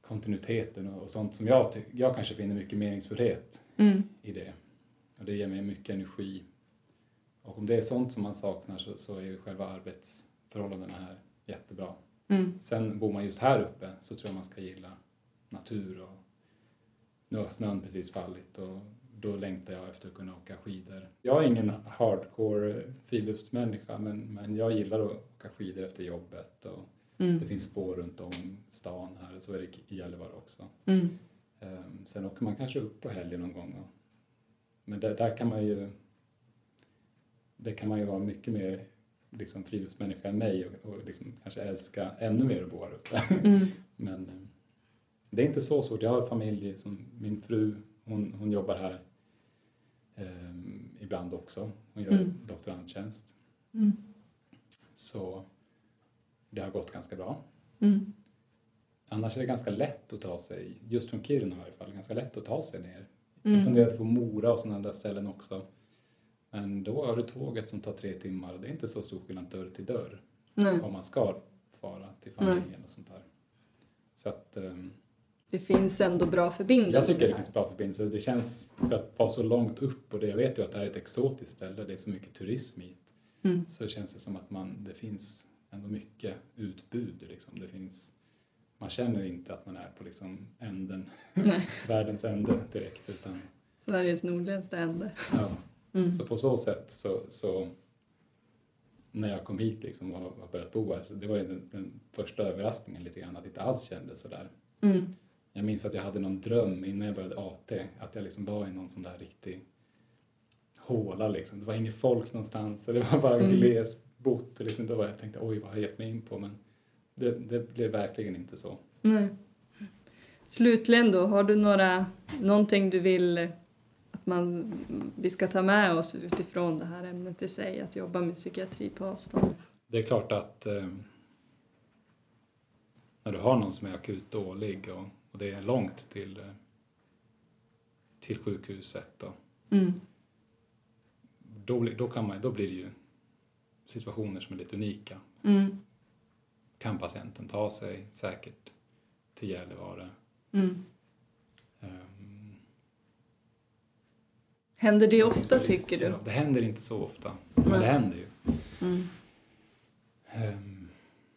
kontinuiteten och, och sånt som jag, jag kanske finner mycket meningsfullhet Mm. i det. Och det ger mig mycket energi. Och om det är sånt som man saknar så, så är ju själva arbetsförhållandena här jättebra. Mm. Sen bor man just här uppe så tror jag man ska gilla natur och nu har snön precis fallit och då längtar jag efter att kunna åka skidor. Jag är ingen hardcore friluftsmänniska men, men jag gillar att åka skidor efter jobbet och Mm. det finns spår runt om stan här och så är det i Gällivare också. Mm. Ehm, Sen åker man kanske upp på helgen någon gång. Och, men där, där kan man ju det kan man ju vara mycket mer liksom, friluftsmänniska än mig och, och liksom, kanske älska ännu mer att bo här uppe. Mm. Men eh, det är inte så svårt. Jag har familj som min fru, hon, hon jobbar här ehm, ibland också. Hon gör Mm. doktorandtjänst. Mm. Så det har gått ganska bra. Mm. Annars är det ganska lätt att ta sig, just från Kiruna i alla fall, ganska lätt att ta sig ner. Mm. Jag funderade på Mora och sådana där ställen också. Men då har du tåget som tar tre timmar och det är inte så stor skillnad dörr till dörr Nej. om man ska fara till familjen och sånt där. Så att ehm, Det finns ändå bra förbindelser. jag tycker det finns bra förbindelser. Det känns, för att vara så långt upp och det, jag vet ju att det här är ett exotiskt ställe, det är så mycket turism hit, Mm. så känns det som att man, det finns ändå mycket utbud. Liksom. Det finns, man känner inte att man är på liksom änden, världens ände direkt. Utan, Sveriges nordligaste ände. ja. Mm. Så på så sätt så, så när jag kom hit liksom och har börjat bo här, så det var ju den, den första överraskningen lite grann, att det inte alls kändes sådär. Mm. Jag minns att jag hade någon dröm innan jag började AT, att jag liksom var i någon sån där riktig håla liksom. Det var inget folk någonstans och det var bara Mm. glesbott. Liksom, då var jag tänkte oj vad har jag gett mig in på? Men det, det blev verkligen inte så. Nej. Slutligen då, har du några, någonting du vill att man, vi ska ta med oss utifrån det här ämnet i sig, att jobba med psykiatri på avstånd? Det är klart att eh, när du har någon som är akut dålig och, och det är långt till, eh, till sjukhuset och Mm. då, då, kan man, då blir det ju situationer som är lite unika. Mm. Kan patienten ta sig säkert till Gällivare? Mm. Ehm, Händer det ofta tycker du? Det händer inte så ofta, men det händer ju. Mm. Ehm,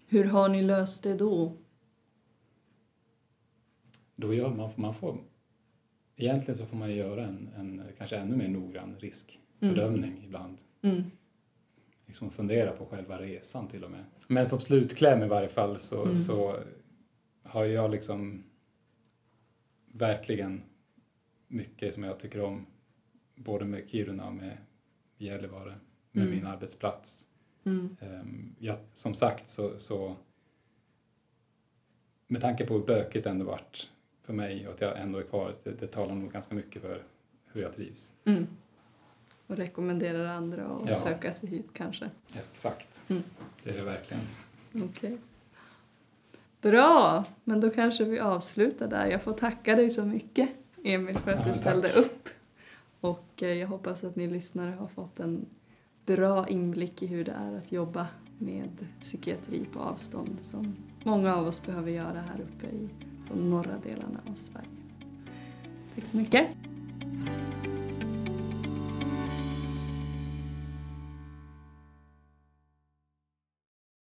Hur har ni löst det då? Då gör man, man får, egentligen så får man göra en, en kanske ännu mer noggrann riskbedömning ibland. Liksom fundera på själva resan till och med. Men som slutkläm i varje fall så, Mm. så har jag liksom verkligen mycket som jag tycker om både med Kiruna och med Gällivare, med Mm. min arbetsplats. Mm. Ehm, jag, som sagt så, så med tanke på hur bökigt det ändå varit för mig och att jag ändå är kvar, det, det talar nog ganska mycket för hur jag trivs. Mm. Och rekommenderar andra att Ja. söka sig hit kanske? Exakt, Mm. det är jag verkligen. Okej. Bra, men då kanske vi avslutar där. Jag får tacka dig så mycket Emil för att Ja, du ställde tack. upp. Och eh, jag hoppas att ni lyssnare har fått en bra inblick i hur det är att jobba med psykiatri på avstånd som många av oss behöver göra här uppe i de norra delarna av Sverige. Tack så mycket.